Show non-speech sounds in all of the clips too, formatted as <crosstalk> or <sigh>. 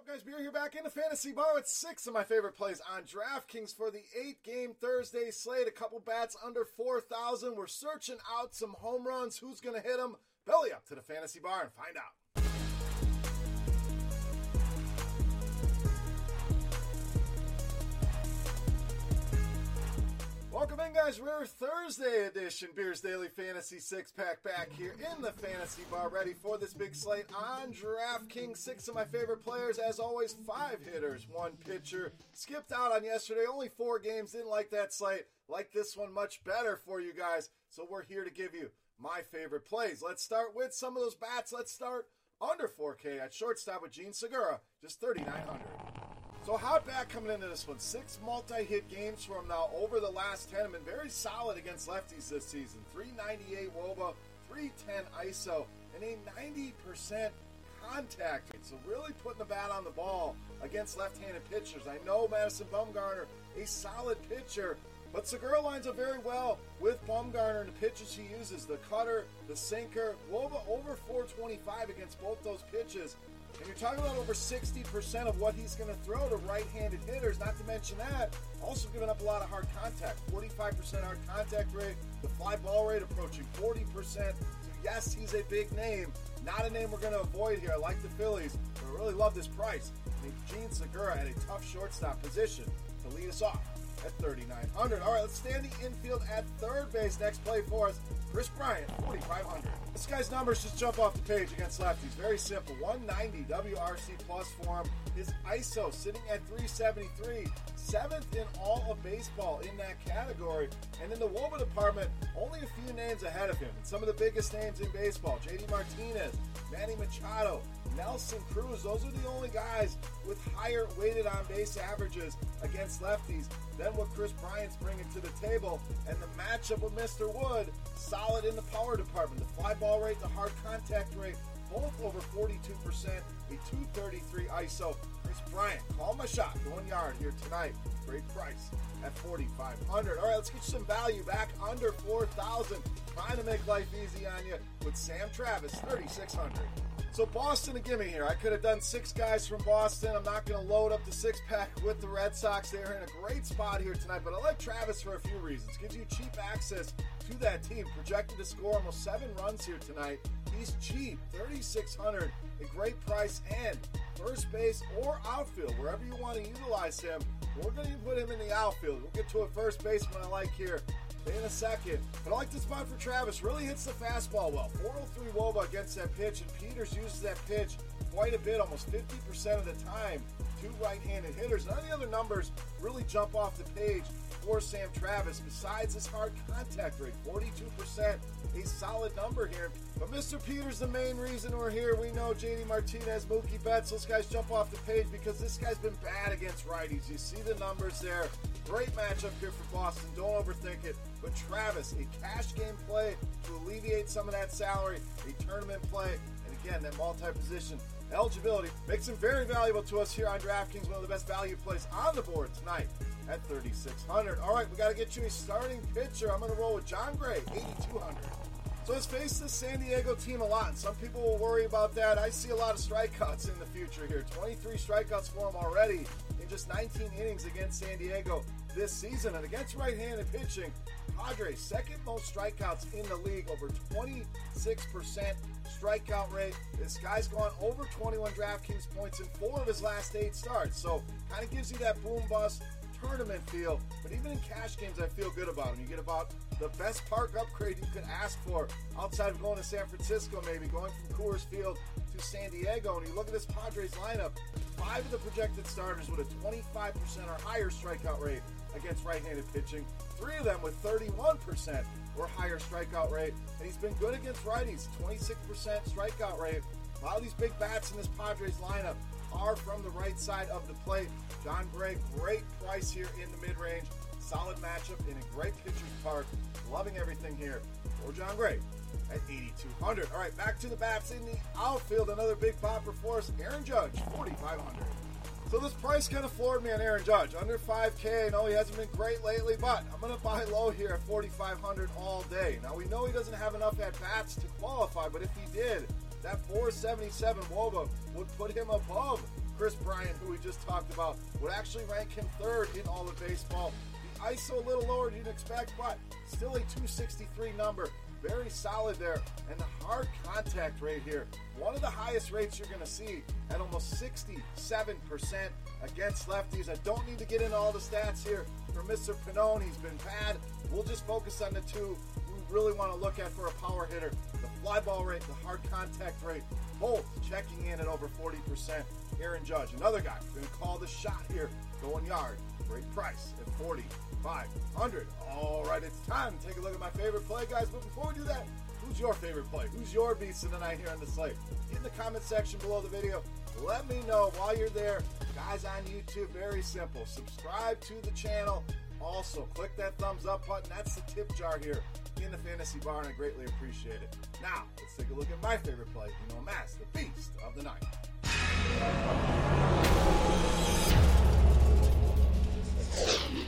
Up, guys? Beer here back in the fantasy bar with six of my favorite plays on DraftKings for the eight game Thursday slate. A couple bats under 4,000. We're searching out some home runs. Who's going to hit them? Belly up to the fantasy bar and find out. Welcome in, guys. We're Thursday edition Beers Daily Fantasy Six Pack back here in the Fantasy Bar, ready for this big slate on DraftKings. Six of my favorite players, as always, five hitters, one pitcher. Skipped out on yesterday, only four games. Didn't like that slate. Like this one much better for you guys. So we're here to give you my favorite plays. Let's start with some of those bats. Let's start under 4K at shortstop with Jean Segura, just 3,900. So hot back coming into this one. Six multi-hit games from now over the last 10. Have been very solid against lefties this season. 398 Woba, 310 ISO, and a 90% contact rate. So really putting the bat on the ball against left-handed pitchers. I know Madison Bumgarner, a solid pitcher, but Segura lines up very well with Bumgarner and the pitches he uses. The cutter, the sinker, Woba over 425 against both those pitches. And you're talking about over 60% of what he's going to throw to right-handed hitters. Not to mention that, also giving up a lot of hard contact. 45% hard contact rate. The fly ball rate approaching 40%. So yes, he's a big name. Not a name we're going to avoid here. I like the Phillies, but I really love this price. I mean, Jean Segura at a tough shortstop position to lead us off at 3,900. All right, let's stand the infield at third base. Next play for us, Kris Bryant, 4,500. This guy's numbers just jump off the page against lefties. Very simple. 190 WRC plus for him. His ISO sitting at 373. Seventh in all of baseball in that category. And in the Woba department, only a few names ahead of him. Some of the biggest names in baseball JD Martinez, Manny Machado, Nelson Cruz. Those are the only guys with higher weighted on base averages against lefties than what Kris Bryant's bringing to the table. And the matchup with Mr. Wood, solid in the power department. The fly ball rate, the hard contact rate, both over 42%, a 233 ISO. Kris Bryant, call my shot, going yard here tonight. Great price at 4500 All right, let's get you some value back under 4000 Trying to make life easy on you with Sam Travis, 3600 so Boston, a gimme here. I could have done six guys from Boston. I'm not going to load up the six pack with the Red Sox. They're in a great spot here tonight, but I like Travis for a few reasons. Gives you cheap access to that team. Projected to score almost seven runs here tonight. He's cheap, 3600 a great price, and first base or outfield, wherever you want to utilize him. We're going to put him in the outfield. We'll get to a first baseman I like here in a second. But I like the spot for Travis. Really hits the fastball well. 403 Woba against that pitch, and Peters uses that pitch quite a bit, almost 50% of the time, two right-handed hitters. None of the other numbers really jump off the page for Sam Travis. Besides his hard contact rate, 42%, a solid number here. But Mr. Peters, the main reason we're here, we know JD Martinez, Mookie Betts, those guys jump off the page because this guy's been bad against righties. You see the numbers there. Great matchup here for Boston. Don't overthink it. But Travis, a cash game play to alleviate some of that salary, a tournament play, and again, that multi position eligibility makes him very valuable to us here on DraftKings. One of the best value plays on the board tonight at 3,600. All right, we got to get you a starting pitcher. I'm going to roll with Jon Gray, 8,200. Let's face the San Diego team a lot, some people will worry about that. I see a lot of strikeouts in the future here. 23 strikeouts for him already in just 19 innings against San Diego this season. And against right handed pitching, Padres, second most strikeouts in the league, over 26% strikeout rate. This guy's gone over 21 DraftKings points in four of his last eight starts. So kind of gives you that boom bust tournament feel. But even in cash games, I feel good about him. You get about the best park upgrade you could ask for outside of going to San Francisco, maybe going from Coors Field to San Diego. And you look at this Padres lineup, five of the projected starters with a 25% or higher strikeout rate against right-handed pitching. Three of them with 31% or higher strikeout rate, and he's been good against righties. 26% strikeout rate. A lot of these big bats in this Padres lineup are from the right side of the plate. Jon Gray, great price here in the mid-range. Solid matchup in a great pitcher's park. Loving everything here for Jon Gray at 8,200. All right, back to the bats in the outfield. Another big bopper for us. Aaron Judge, 4,500. So this price kind of floored me on Aaron Judge. Under 5K. I know he hasn't been great lately, but I'm going to buy low here at 4,500 all day. Now we know he doesn't have enough at bats to qualify, but if he did, that 477 Woba would put him above Kris Bryant, who we just talked about, would actually rank him third in all of baseball. The ISO a little lower than you'd expect, but still a 263 number very solid there. And the hard contact rate here, one of the highest rates you're going to see at almost 67% against lefties. I don't need to get into all the stats here for Mr. Pannone. He's been bad. We'll just focus on the two we really want to look at for a power hitter. Fly ball rate, the hard contact rate, both checking in at over 40%. Aaron Judge, another guy, going to call the shot here, going yard. Great price at 40. 500. All right, it's time to take a look at my favorite play, guys. But before we do that, who's your favorite play? Who's your beast of the night here on the slate? In the comment section below the video, let me know while you're there. Guys on YouTube, very simple. Subscribe to the channel. Also, click that thumbs up button. That's the tip jar here in the fantasy bar, and I greatly appreciate it. Now, let's take a look at my favorite play. You know, Mass, the beast of the night.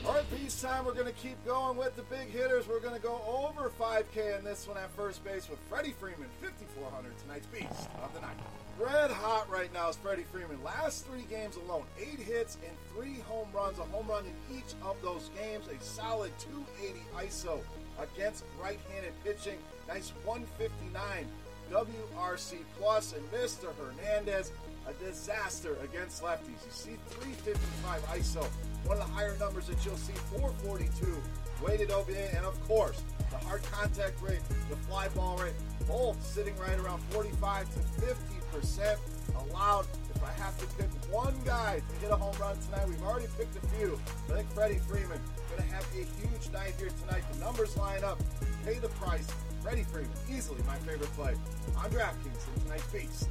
All right, peace time. We're going to keep going with the big hitters. We're going to go over 5K in this one at first base with Freddie Freeman, 5,400, tonight's beast of the night. Red hot right now is Freddie Freeman. Last three games alone, eight hits and three home runs. A home run in each of those games. A solid 280 ISO against right-handed pitching. Nice 159 WRC plus, and Mr. Hernandez a disaster against lefties. You see 355 ISO, one of the higher numbers that you'll see, 442 weighted OBA, and of course, the hard contact rate, the fly ball rate, both sitting right around 45 to 50% allowed. If I have to pick one guy to hit a home run tonight, we've already picked a few. I think Freddie Freeman going to have a huge night here tonight. The numbers line up, pay the price. Freddie Freeman, easily my favorite play on DraftKings in tonight's Beast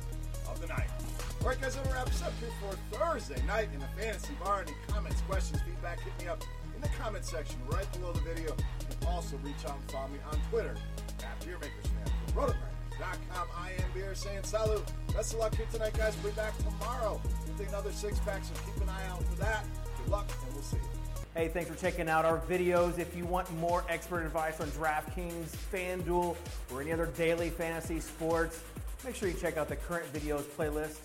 of the Night. All right, guys, that wraps up here for Thursday night in the Fantasy Bar. Any comments, questions, feedback, hit me up in the comment section right below the video. You can also reach out and follow me on Twitter at BeerMakersFan. Rotogrinders.com. I am Beer saying salut. Best of luck here tonight, guys. We'll be back tomorrow with another six pack, so keep an eye out for that. Good luck, and we'll see you. Hey, thanks for checking out our videos. If you want more expert advice on DraftKings, FanDuel, or any other daily fantasy sports, make sure you check out the current videos playlist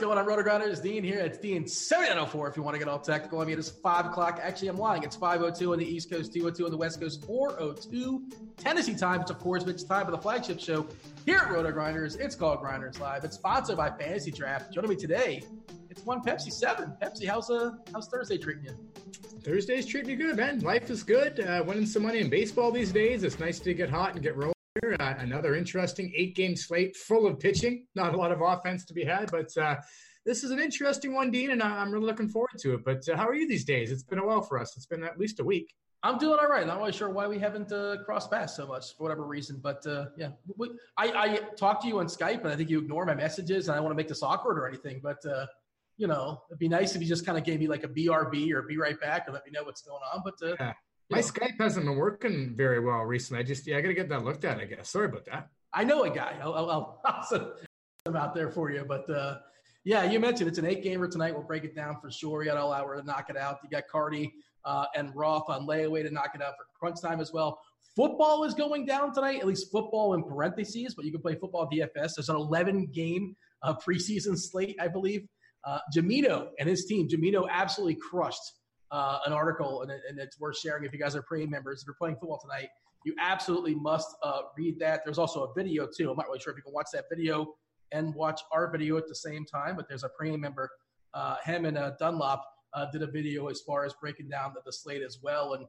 going on, Rotogrinders? Dean here. It's Dean 7904 if you want to get all technical. I mean, it's 5 o'clock. Actually, I'm lying. It's 5.02 on the East Coast, 2.02 on the West Coast, 4.02 Tennessee time. It's, of course, it's time of the flagship show here at Rotogrinders. It's called Grinders Live. It's sponsored by Fantasy Draft. Joining me today, it's one Pepsi 7. Pepsi, how's, uh, how's Thursday treating you? Thursday's treating you good, man. Life is good. Uh, winning some money in baseball these days. It's nice to get hot and get rolling. Uh, another interesting eight game slate full of pitching. Not a lot of offense to be had, but uh, this is an interesting one, Dean, and I'm really looking forward to it. But uh, how are you these days? It's been a while for us. It's been at least a week. I'm doing all right. Not really sure why we haven't uh, crossed paths so much for whatever reason, but uh, yeah, we, I, I talked to you on Skype, and I think you ignore my messages, and I don't want to make this awkward or anything, but uh, you know, it'd be nice if you just kind of gave me like a BRB or be right back or let me know what's going on. But yeah. My know. Skype hasn't been working very well recently. I just, yeah, I got to get that looked at, I guess. Sorry about that. I know a guy. I'll, I'll, I'll <laughs> send them out there for you. But uh, yeah, you mentioned it's an eight gamer tonight. We'll break it down for sure. We got all hour to knock it out. You got Cardi uh, and Roth on layaway to knock it out for crunch time as well. Football is going down tonight, at least football in parentheses, but you can play football DFS. There's an 11 game uh, preseason slate, I believe. Uh, Jamino and his team, Jamino absolutely crushed uh, an article, and, and, it's worth sharing if you guys are premium members. If you're playing football tonight, you absolutely must uh, read that. There's also a video too. I'm not really sure if you can watch that video and watch our video at the same time, but there's a premium member, uh, him and uh, Dunlop uh, did a video as far as breaking down the, the slate as well. And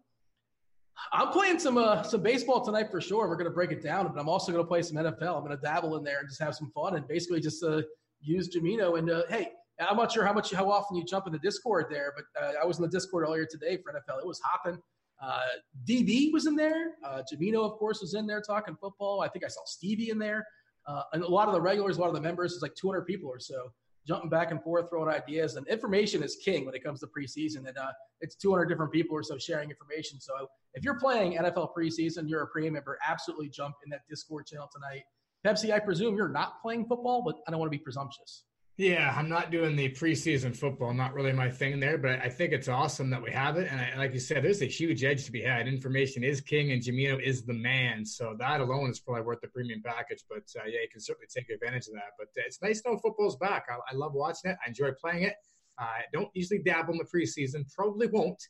I'm playing some uh, some baseball tonight for sure. We're going to break it down, but I'm also going to play some NFL. I'm going to dabble in there and just have some fun and basically just uh, use Jamino. And hey, I'm not sure how much, how often you jump in the Discord there, but uh, I was in the Discord earlier today for NFL. It was hopping. Uh, DB was in there. Uh, Jamino, of course, was in there talking football. I think I saw Stevie in there. Uh, and a lot of the regulars, a lot of the members, it's like 200 people or so jumping back and forth, throwing ideas. And information is king when it comes to preseason. And uh, it's 200 different people or so sharing information. So if you're playing NFL preseason, you're a pre member, absolutely jump in that Discord channel tonight. Pepsi, I presume you're not playing football, but I don't want to be presumptuous. Yeah, I'm not doing the preseason football. Not really my thing there, but I think it's awesome that we have it. And I, like you said, there's a huge edge to be had. Information is king, and Jamino is the man. So that alone is probably worth the premium package. But uh, yeah, you can certainly take advantage of that. But uh, it's nice to know football's back. I, I love watching it. I enjoy playing it. I don't usually dabble in the preseason. Probably won't.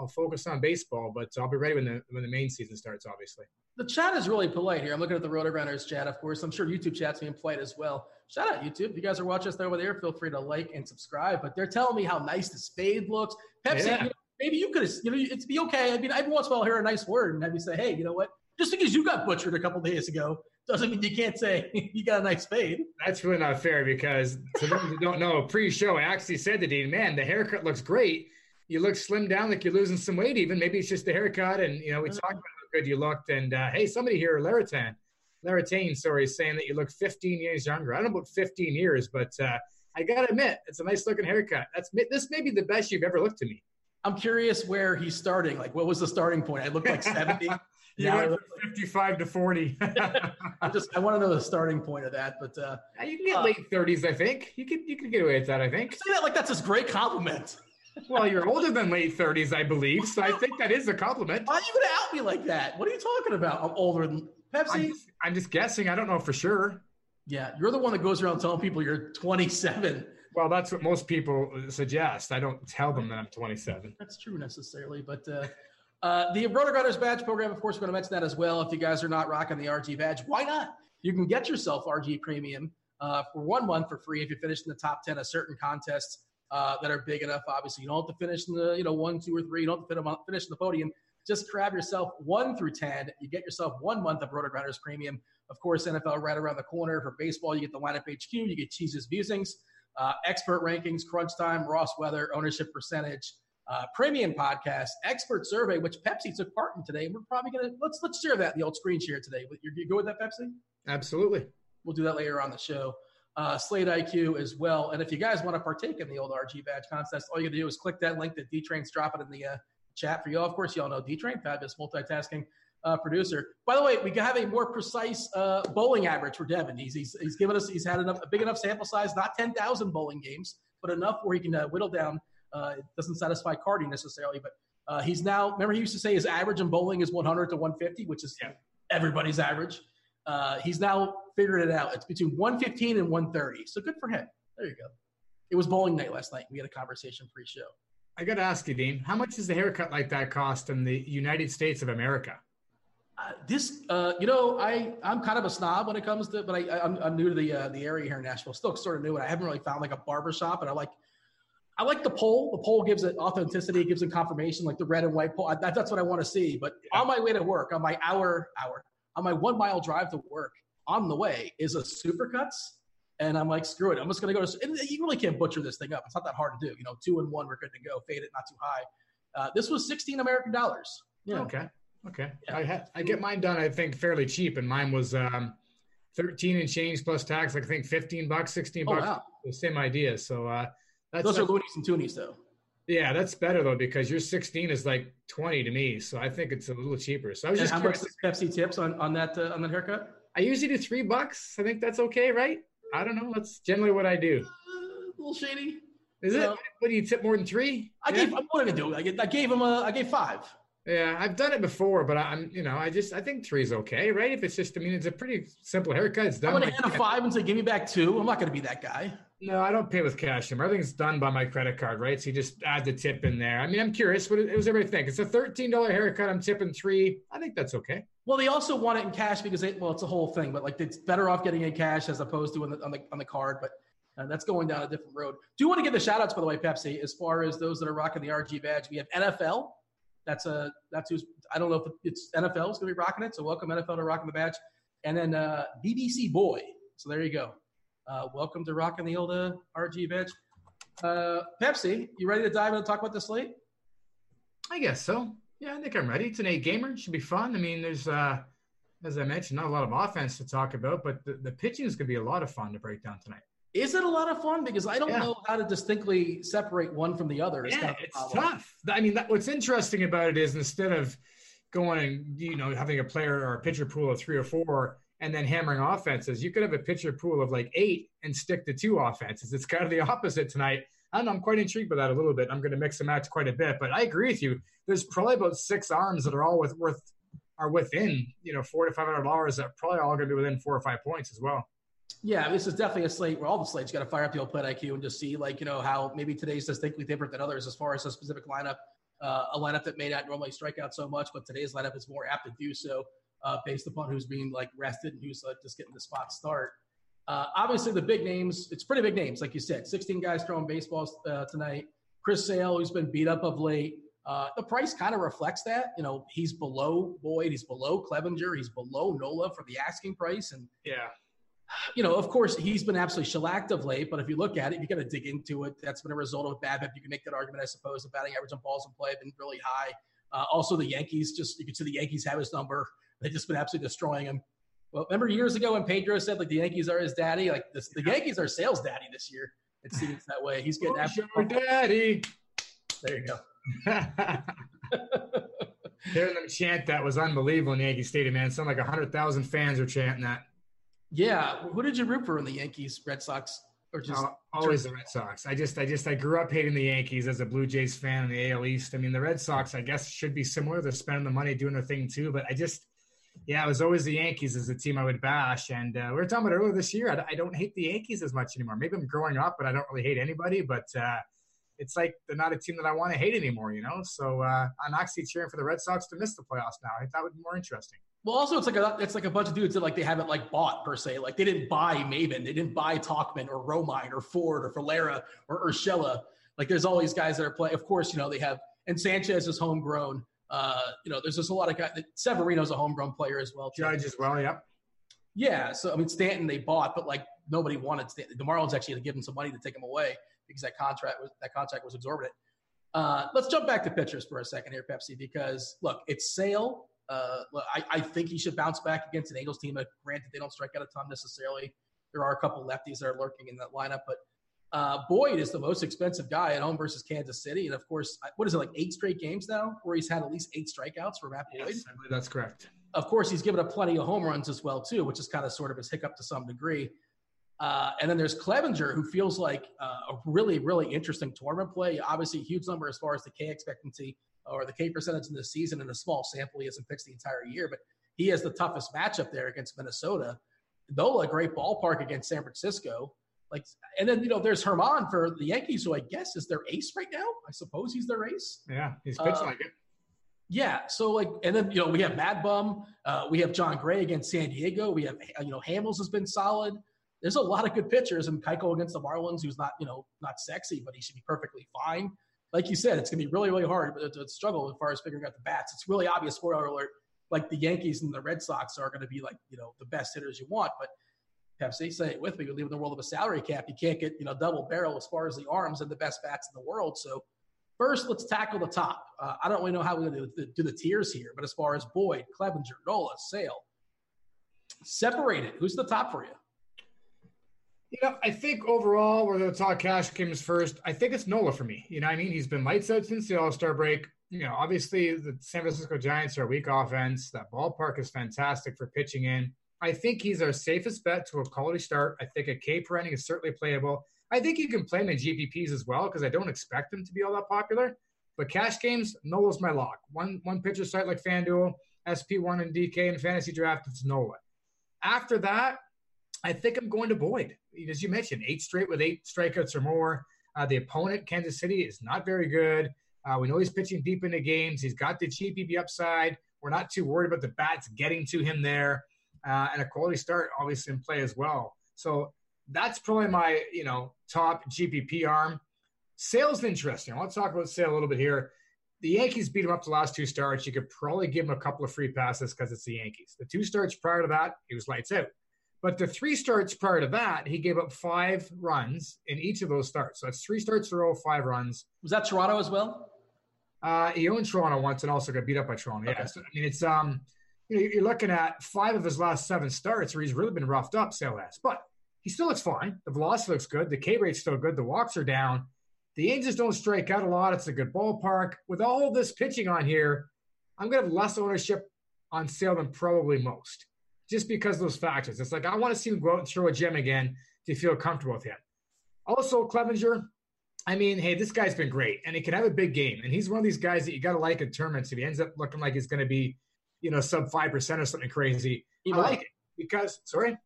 I'll focus on baseball, but I'll be ready when the when the main season starts. Obviously, the chat is really polite here. I'm looking at the Rotogrinders chat, of course. I'm sure YouTube chat's being polite as well. Shout out YouTube. If you guys are watching us over there, feel free to like and subscribe. But they're telling me how nice the spade looks. Pepsi, yeah. you know, maybe you could have, you know, it's be okay. I mean, every once in a while, hear a nice word and have you say, hey, you know what? Just because you got butchered a couple days ago doesn't mean you can't say <laughs> you got a nice spade. That's really not fair because to those who don't know, pre-show, I actually said to Dean, man, the haircut looks great. You look slimmed down, like you're losing some weight. Even maybe it's just the haircut, and you know we uh-huh. talked about good you looked. And uh, hey, somebody here, Laritan, Laratane, sorry, saying that you look 15 years younger. I don't know about 15 years, but uh, I gotta admit, it's a nice looking haircut. That's this may be the best you've ever looked to me. I'm curious where he's starting. Like, what was the starting point? I look like 70. <laughs> you went from 55 to 40. <laughs> I just I want to know the starting point of that, but uh, you can get uh, late 30s. I think you could you could get away with that. I think. Say that like that's a great compliment. Well, you're older than late 30s, I believe. So I think that is a compliment. Why are you going to out me like that? What are you talking about? I'm older than Pepsi. I'm just, I'm just guessing. I don't know for sure. Yeah, you're the one that goes around telling people you're 27. Well, that's what most people suggest. I don't tell them that I'm 27. That's true necessarily, but uh, uh, the Rotogrinders badge program, of course, we're going to mention that as well. If you guys are not rocking the RG badge, why not? You can get yourself RG Premium uh, for one month for free if you finish in the top 10 of certain contests uh, that are big enough. Obviously, you don't have to finish in the you know one, two, or three. You don't have to finish in the podium. Just grab yourself one through ten. You get yourself one month of Rotogrinders Premium. Of course, NFL right around the corner. For baseball, you get the lineup HQ. You get Cheese's musings, uh, expert rankings, crunch time, Roth weather, ownership percentage. Uh, premium podcast, expert survey, which Pepsi took part in today. We're probably gonna let's let's share that in the old screen share today. You, you go with that, Pepsi? Absolutely. We'll do that later on the show uh, Slate IQ as well. And if you guys want to partake in the old RG badge contest, all you got to do is click that link that D Train's dropping in the uh, chat for you. Of course, you all know D Train, fabulous multitasking uh, producer. By the way, we have a more precise uh, bowling average for Devin. He's, he's, he's given us, he's had enough, a big enough sample size, not 10,000 bowling games, but enough where he can uh, whittle down. Uh, it doesn't satisfy Cardi necessarily, but uh, he's now, remember, he used to say his average in bowling is 100 to 150, which is yeah. everybody's average. Uh, he's now figured it out. It's between 115 and 130. So good for him. There you go. It was bowling night last night. We had a conversation pre-show. I got to ask you, Dean, how much does a haircut like that cost in the United States of America? Uh, this, uh, you know, I I'm kind of a snob when it comes to, but I I'm, I'm new to the uh, the area here in Nashville. Still sort of new, and I haven't really found like a barber shop. And I like I like the pole. The pole gives it authenticity, it gives it confirmation, like the red and white pole. I, that, that's what I want to see. But yeah. on my way to work, on my hour hour, on my one mile drive to work, on the way is a supercuts. And I'm like, screw it. I'm just going to go to, and you really can't butcher this thing up. It's not that hard to do. You know, two and one, we're good to go. Fade it, not too high. Uh, this was 16 American dollars. Yeah. Okay. Okay. Yeah. I, ha- I get mine done, I think, fairly cheap. And mine was um, 13 and change plus tax, like I think 15 bucks, 16 bucks. Oh, wow. The same idea. So uh, that's those are loonies and toonies, though. Yeah, that's better though because your 16 is like 20 to me, so I think it's a little cheaper. So I was and just how curious. much Pepsi tips on on that uh, on that haircut? I usually do three bucks. I think that's okay, right? I don't know. That's generally what I do. Uh, a little shady. Is it? What do you tip more than three? I yeah. gave. I'm going to do. I, I gave him a. I gave five. Yeah, I've done it before, but I'm, you know, I just, I think three is okay, right? If it's just, I mean, it's a pretty simple haircut. It's done. I'm going to hand a five and say, give me back two. I'm not going to be that guy. No, I don't pay with cash anymore. Everything's done by my credit card, right? So you just add the tip in there. I mean, I'm curious. What does everybody think? It's a $13 haircut. I'm tipping three. I think that's okay. Well, they also want it in cash because they, well, it's a whole thing, but like it's better off getting it in cash as opposed to on the on the, on the card. But uh, that's going down a different road. Do you want to give the shout outs, by the way, Pepsi, as far as those that are rocking the RG badge. We have NFL. That's a that's who's I don't know if it's NFL is going to be rocking it. So welcome NFL to rocking the badge, and then uh, BBC Boy. So there you go. Uh, welcome to rocking the old uh, RG Bench. Uh, Pepsi, you ready to dive in and talk about the slate? I guess so. Yeah, I think I'm ready. It's an eight gamer. It should be fun. I mean, there's uh, as I mentioned, not a lot of offense to talk about, but the, the pitching is going to be a lot of fun to break down tonight. Is it a lot of fun? Because I don't yeah. know how to distinctly separate one from the other. Yeah, it's tough. I mean, that, what's interesting about it is instead of going and you know having a player or a pitcher pool of three or four and then hammering offenses, you could have a pitcher pool of like eight and stick to two offenses. It's kind of the opposite tonight. I'm quite intrigued by that a little bit. I'm going to mix and match quite a bit, but I agree with you. There's probably about six arms that are all with, worth are within you know four to five hundred dollars that probably all going to be within four or five points as well. Yeah, this is definitely a slate where all the slates got to fire up the old play IQ and just see like you know how maybe today's distinctly different than others as far as a specific lineup, uh, a lineup that may not normally strike out so much, but today's lineup is more apt to do so uh, based upon who's being like rested and who's uh, just getting the spot start. Uh, obviously, the big names, it's pretty big names, like you said. 16 guys throwing baseballs uh, tonight. Chris Sale, who's been beat up of late. Uh, the price kind of reflects that. You know, he's below Boyd, he's below Clevinger, he's below Nola for the asking price. And yeah, you know, of course, he's been absolutely shellacked of late. But if you look at it, you got to dig into it. That's been a result of BABIP. You can make that argument, I suppose. The batting average on balls in play have been really high. Uh, also, the Yankees just you can see the Yankees have his number. They've just been absolutely destroying him. Well, remember years ago when Pedro said like the Yankees are his daddy? Like this, the Yankees are Sale's daddy this year. It seems that way. He's getting after daddy. There you go. <laughs> Hearing them chant that was unbelievable in Yankee Stadium, man. Sound like hundred thousand fans are chanting that. Yeah, who did you root for in the Yankees, Red Sox, or just uh, always the Red Sox? I just, I just, I grew up hating the Yankees as a Blue Jays fan in the AL East. I mean, the Red Sox, I guess, should be similar. They're spending the money doing their thing too, but I just, yeah, it was always the Yankees as a team I would bash. And uh, we were talking about earlier this year. I, I, don't hate the Yankees as much anymore. Maybe I'm growing up, but I don't really hate anybody. But uh, it's like they're not a team that I want to hate anymore, you know. So uh, I'm actually cheering for the Red Sox to miss the playoffs now. I thought that would be more interesting. Well, also it's like a it's like a bunch of dudes that like they haven't like bought per se. Like they didn't buy Maybin, they didn't buy Tauchman or Romine or Ford or Valera or Urshela. Like there's all these guys that are playing. Of course, you know they have and Sanchez is homegrown. Uh, you know, there's just a lot of guys. Severino's a homegrown player as well. Judge as well, yeah. Yeah, so I mean Stanton they bought, but like nobody wanted Stanton. The Marlins actually had to give him some money to take him away because that contract was that contract was exorbitant. Uh, let's jump back to pitchers for a second here, Pepsi, because look, it's Sale uh, I, I, think he should bounce back against an Angels team. Granted, they don't strike out a ton necessarily. There are a couple lefties that are lurking in that lineup, but uh, Boyd is the most expensive guy at home versus Kansas City. And of course, what is it, like eight straight games now where he's had at least eight strikeouts for Matt Boyd? Yes, I believe that's correct. Of course, he's given up plenty of home runs as well, too, which is kind of sort of his hiccup to some degree. Uh, and then there's Clevinger, who feels like uh, a really, really interesting tournament play. Obviously, a huge number as far as the K expectancy or the K percentage in the season in a small sample. He hasn't pitched the entire year, but he has the toughest matchup there against Minnesota. Nola, great ballpark against San Francisco. Like, and then you know, there's Germán for the Yankees, who I guess is their ace right now. I suppose he's their ace. Yeah, he's pitching uh, like it. Yeah, so like, and then you know we have Mad Bum, uh, we have Jon Gray against San Diego. We have you know Hamels has been solid. There's a lot of good pitchers, and Keuchel against the Marlins, who's not you know not sexy, but he should be perfectly fine. Like you said, it's going to be really really hard to, to struggle as far as figuring out the bats. It's really obvious. Spoiler alert: like the Yankees and the Red Sox are going to be like you know the best hitters you want, but Pepsi, say it with me. We live in the world of a salary cap. You can't get, you know, double barrel as far as the arms and the best bats in the world. So first, let's tackle the top. Uh, I don't really know how we're going to do the tiers here, but as far as Boyd, Clevinger, Nola, Sale, separated. Who's the top for you? You know, I think overall, we're going to talk cash games first. I think it's Nola for me. You know, I mean, he's been lights out since the All Star break. You know, obviously the San Francisco Giants are a weak offense. That ballpark is fantastic for pitching in. I think he's our safest bet to a quality start. I think a K per inning is certainly playable. I think you can play him in GPPs as well because I don't expect him to be all that popular. But cash games, Nola's my lock. One one pitcher site like FanDuel, SP1 and DK and fantasy draft, it's Nola. After that, I think I'm going to Boyd. As you mentioned, eight straight with eight strikeouts or more. Uh, the opponent, Kansas City, is not very good. Uh, we know he's pitching deep into games. He's got the GPP upside. We're not too worried about the bats getting to him there uh, and a quality start obviously in play as well. So that's probably my you know top GPP arm. Sale's interesting. I want to talk about Sale a little bit here. The Yankees beat him up the last two starts. You could probably give him a couple of free passes because it's the Yankees. The two starts prior to that, he was lights out. But the three starts prior to that, he gave up five runs in each of those starts. So that's three starts in a row, five runs. Was that Toronto as well? Uh, he owned Toronto once and also got beat up by Toronto. Okay. Yeah, so, I mean it's um you're looking at five of his last seven starts where he's really been roughed up, has. But he still looks fine. The velocity looks good. The K rate's still good. The walks are down. The Angels don't strike out a lot. It's a good ballpark. With all this pitching on here, I'm going to have less ownership on Sale than probably most, just because those factors. It's like I want to see him go out and throw a gem again to feel comfortable with him. Also, Clevinger, I mean, hey, this guy's been great, and he can have a big game. And he's one of these guys that you got to like in tournaments. If he ends up looking like he's going to be you know, sub 5% or something crazy. He I might. like it because, sorry?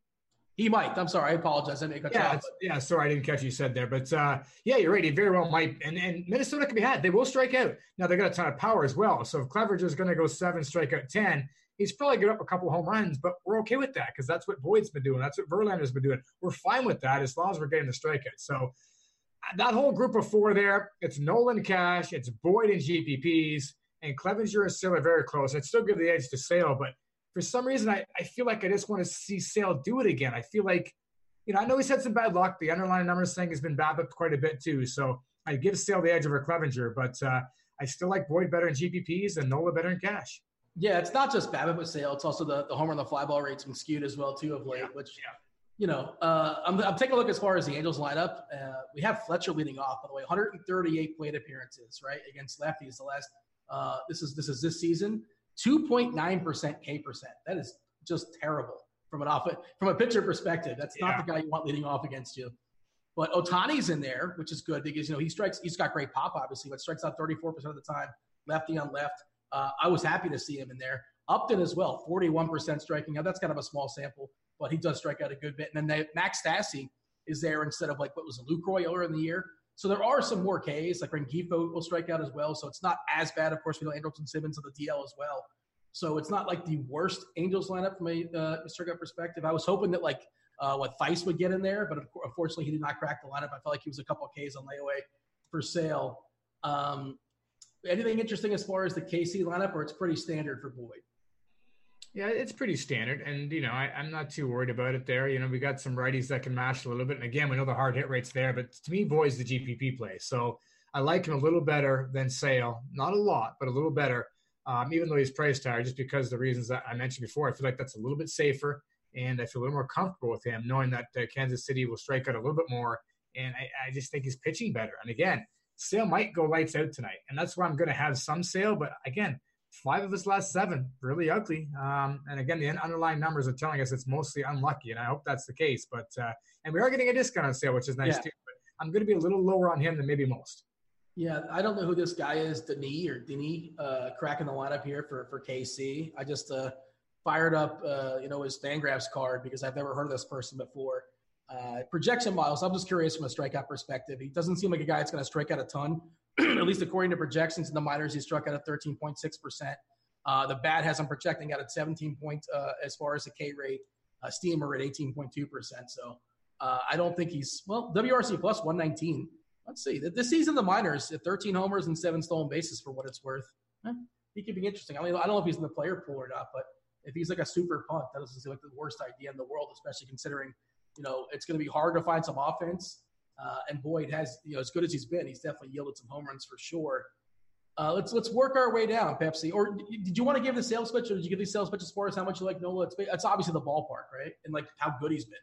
He might. I'm sorry. I apologize. I didn't yeah, yeah, sorry. I didn't catch you said there. But uh, yeah, you're right. He very well might. And, and Minnesota can be had. They will strike out. Now, they got a ton of power as well. So if Clevinger is going to go seven, strike out 10, he's probably going to get up a couple home runs, but we're okay with that because that's what Boyd's been doing. That's what Verlander's been doing. We're fine with that as long as we're getting the strikeout. So that whole group of four there, it's Nolan Cash, it's Boyd and GPPs and Clevinger and Sale are very close. I'd still give the edge to Sale, but for some reason, I, I feel like I just want to see Sale do it again. I feel like, you know, I know he's had some bad luck. The underlying numbers thing has been bad up quite a bit too. So I give Sale the edge over Clevinger, but uh, I still like Boyd better in GPPs and Nola better in cash. Yeah, it's not just BABIP with Sale. It's also the, the homer and the fly ball rate's been skewed as well too of late, yeah, which yeah. you know, uh, I'm, I'm taking a look as far as the Angels lineup. Uh, we have Fletcher leading off, by the way, 138 plate appearances, right, against lefties the last uh, this is this is this season. 2.9% K percent. That is just terrible from an off from a pitcher perspective. That's yeah. not the guy you want leading off against you. But Ohtani's in there, which is good because you know he strikes. He's got great pop, obviously, but strikes out 34% of the time, lefty on left. Uh, I was happy to see him in there. Upton as well, 41% striking out. That's kind of a small sample, but he does strike out a good bit. And then they, Max Stassi is there instead of like what was Lucroy earlier in the year. So there are some more Ks, like Rengifo will strike out as well. So it's not as bad. Of course, we know Andrelton Simmons on the DL as well. So it's not like the worst Angels lineup from a uh, strikeout perspective. I was hoping that like uh, what Thaiss would get in there, but unfortunately he did not crack the lineup. I felt like he was a couple of Ks on layaway for Sale. Um, anything interesting as far as the KC lineup, or it's pretty standard for Boyd? Yeah, it's pretty standard, and you know I, am not too worried about it there. You know, we got some righties that can mash a little bit, and again, we know the hard hit rate's there, but to me, Boyd's the GPP play. So I like him a little better than Sale, not a lot, but a little better. Um, even though he's priced higher, just because the reasons that I mentioned before, I feel like that's a little bit safer, and I feel a little more comfortable with him, knowing that uh, Kansas City will strike out a little bit more, and I, I just think he's pitching better. And again, Sale might go lights out tonight, and that's why I'm going to have some Sale, but again five of his last seven, really ugly. Um, and again, the underlying numbers are telling us it's mostly unlucky, and I hope that's the case. But uh, and we are getting a discount on Sale, which is nice yeah. too. But I'm going to be a little lower on him than maybe most. Yeah, I don't know who this guy is, Denis or Denis, uh, cracking the lineup here for for KC. I just uh, fired up, uh, you know, his Fangraphs card because I've never heard of this person before. Uh, projection models, I'm just curious from a strikeout perspective. He doesn't seem like a guy that's going to strike out a ton. <clears throat> at least according to projections in the minors, he struck out at 13.6%. Uh, the bat has him projecting out at 17 points uh, as far as the K rate. Uh, Steamer at 18.2%. So uh, I don't think he's, well, WRC plus 119. Let's see. This season, the minors, 13 homers and seven stolen bases for what it's worth. Eh, he could be interesting. I mean, I don't know if he's in the player pool or not, but if he's like a super punt, that doesn't seem like the worst idea in the world, especially considering, you know, it's going to be hard to find some offense. Uh, and Boyd has, you know, as good as he's been, he's definitely yielded some home runs for sure. Uh, let's let's work our way down, Pepsi. Or did you want to give the sales pitch, or did you give these sales pitch as far as how much you like Nola? It's, it's obviously the ballpark, right? And like how good he's been.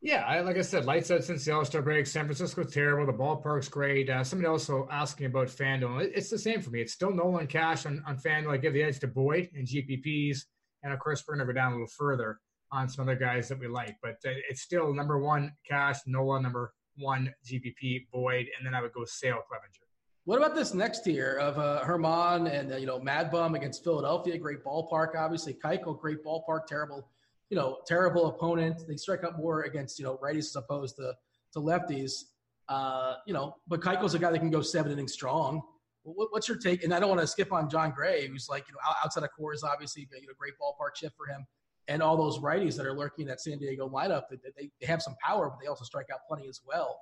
Yeah, I, like I said, lights out since the All Star break. San Francisco's terrible. The ballpark's great. Uh, somebody also asking about FanDuel. It, it's the same for me. It's still Nolan Cash on, on FanDuel. I give the edge to Boyd and GPPs. And of course, we're going to go down a little further on some other guys that we like. But uh, it's still number one Cash, Nola, number one GPP, Boyd. And then I would go Sale Clevinger. What about this next tier of uh, Germán and uh, you know Mad Bum against Philadelphia? Great ballpark, obviously. Keuchel, great ballpark. Terrible, you know, terrible opponent. They strike up more against you know righties as opposed to to lefties. Uh, you know, but Keuchel's a guy that can go seven innings strong. What, what's your take? And I don't want to skip on Jon Gray, who's like you know outside of Coors, obviously, you know, great ballpark shift for him. And all those righties that are lurking in that San Diego lineup, they, they, they have some power, but they also strike out plenty as well.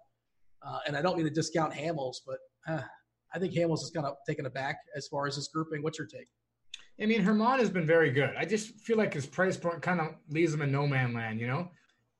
Uh, and I don't mean to discount Hamels, but uh, I think Hamels is kind of taken aback as far as his grouping. What's your take? I mean, Germán has been very good. I just feel like his price point kind of leaves him in no man land, you know?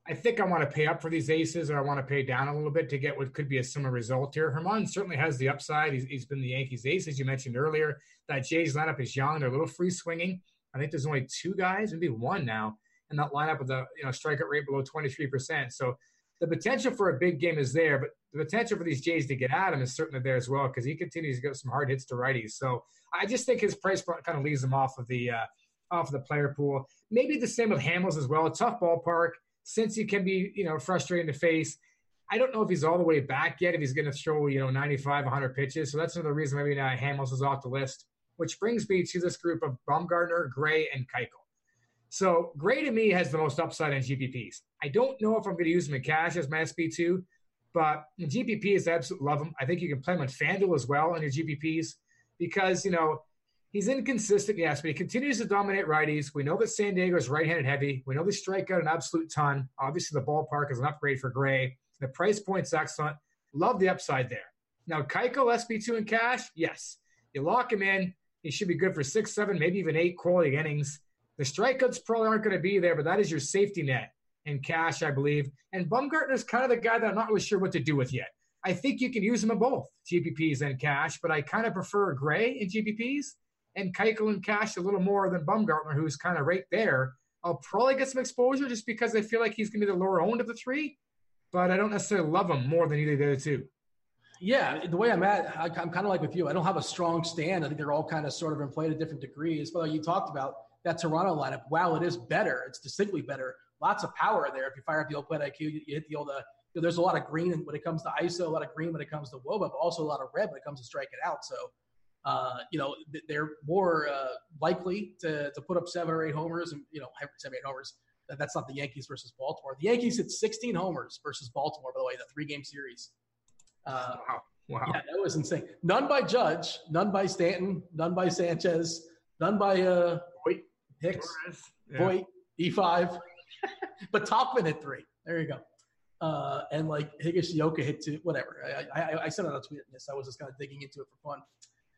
I think I want to pay up for these aces or I want to pay down a little bit to get what could be a similar result here. Germán certainly has the upside. He's, he's been the Yankees ace, as you mentioned earlier. That Jays lineup is young. They're a little free swinging. I think there's only two guys, maybe one now, in that lineup with a you know strikeout rate below 23%. So the potential for a big game is there, but the potential for these Jays to get at him is certainly there as well because he continues to get some hard hits to righties. So I just think his price kind of leaves him off of the uh, off of the player pool. Maybe the same with Hamels as well. A tough ballpark since he can be you know frustrating to face. I don't know if he's all the way back yet. If he's going to throw you know 95, 100 pitches, so that's another reason maybe now Hamels is off the list. Which brings me to this group of Bumgarner, Gray, and Keuchel. So Gray to me has the most upside in GPPs. I don't know if I'm going to use him in cash as my SP2, but in GPPs, I absolutely love him. I think you can play him on FanDuel as well on your GPPs because, you know, he's inconsistent, yes, but he continues to dominate righties. We know that San Diego is right-handed heavy. We know they strike out an absolute ton. Obviously, the ballpark is an upgrade for Gray. The price point's excellent. Love the upside there. Now, Keuchel, SP2 in cash, yes. You lock him in. He should be good for six, seven, maybe even eight quality innings. The strikeouts probably aren't going to be there, but that is your safety net in cash, I believe. And Bumgarner is kind of the guy that I'm not really sure what to do with yet. I think you can use him in both GPPs and cash, but I kind of prefer Gray in GPPs and Keuchel in cash a little more than Bumgarner, who's kind of right there. I'll probably get some exposure just because I feel like he's going to be the lower owned of the three, but I don't necessarily love him more than either of the other two. Yeah, the way I'm at, I'm kind of like with you. I don't have a strong stand. I think they're all kind of sort of in play to different degrees. But like you talked about, that Toronto lineup, wow, it is better, it's distinctly better. Lots of power there. If you fire up the old Plate IQ, you, you hit the old. Uh, you know, there's a lot of green when it comes to ISO, a lot of green when it comes to WOBA, but also a lot of red when it comes to striking out. So, uh, you know, they're more uh, likely to, to put up seven or eight homers and, you know, seven, eight homers. That's not the Yankees versus Baltimore. The Yankees hit 16 homers versus Baltimore, by the way, the three game series. Uh, wow. Wow. Yeah, that was insane. None by Judge, none by Stanton, none by Sanchez, none by uh, Hicks, yeah. Voit, E5, <laughs> but Tauchman hit three. There you go. Uh, and like Higashioka hit two, whatever. I, I, I said on a tweet this. I was just kind of digging into it for fun.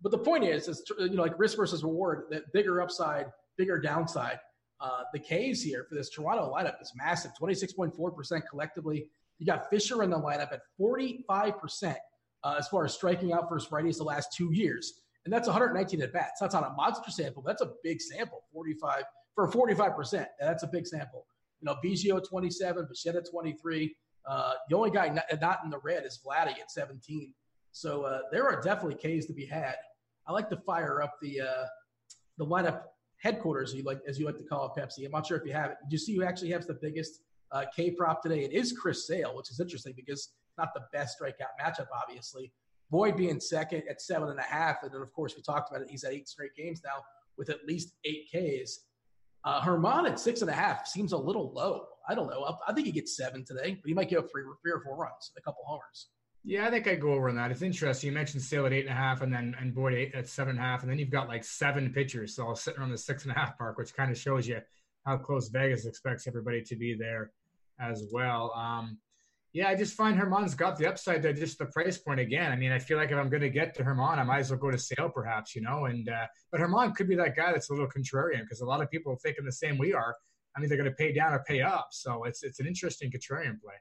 But the point is, is you know, like risk versus reward, that bigger upside, bigger downside. Uh, the K's here for this Toronto lineup is massive, 26.4% collectively. You got Fisher in the lineup at 45% uh, as far as striking out versus righties the last two years and that's 119 at bats. That's on a monster sample. That's a big sample, 45 for 45 percent. That's a big sample. You know, Biggio 27, Bichette 23. Uh, the only guy not, not, in the red is Vladdy at 17. So uh, there are definitely K's to be had. I like to fire up the uh, the lineup headquarters, you like as you like to call it, Pepsi. I'm not sure if you have it. Do you see who actually has the biggest uh, K prop today? It is Chris Sale, which is interesting because not the best strikeout matchup, obviously. Boyd being second at seven and a half, and then of course we talked about it. He's at eight straight games now with at least eight Ks. Uh, Germán at six and a half seems a little low. I don't know. I think he gets seven today, but he might give up three, three or four runs, a couple homers. Yeah, I think I'd go over on that. It's interesting. You mentioned Sale at eight and a half, and then and Boyd eight, at seven and a half, and then you've got like seven pitchers, so I'm sitting around the six and a half mark, which kind of shows you how close Vegas expects everybody to be there as well. Um, yeah, I just find Germán's got the upside there, just the price point again. I mean, I feel like if I'm going to get to Germán, I might as well go to Sale, perhaps, you know. And uh, but Germán could be that guy that's a little contrarian because a lot of people are thinking the same we are. I mean, they're going to pay down or pay up, so it's it's an interesting contrarian play.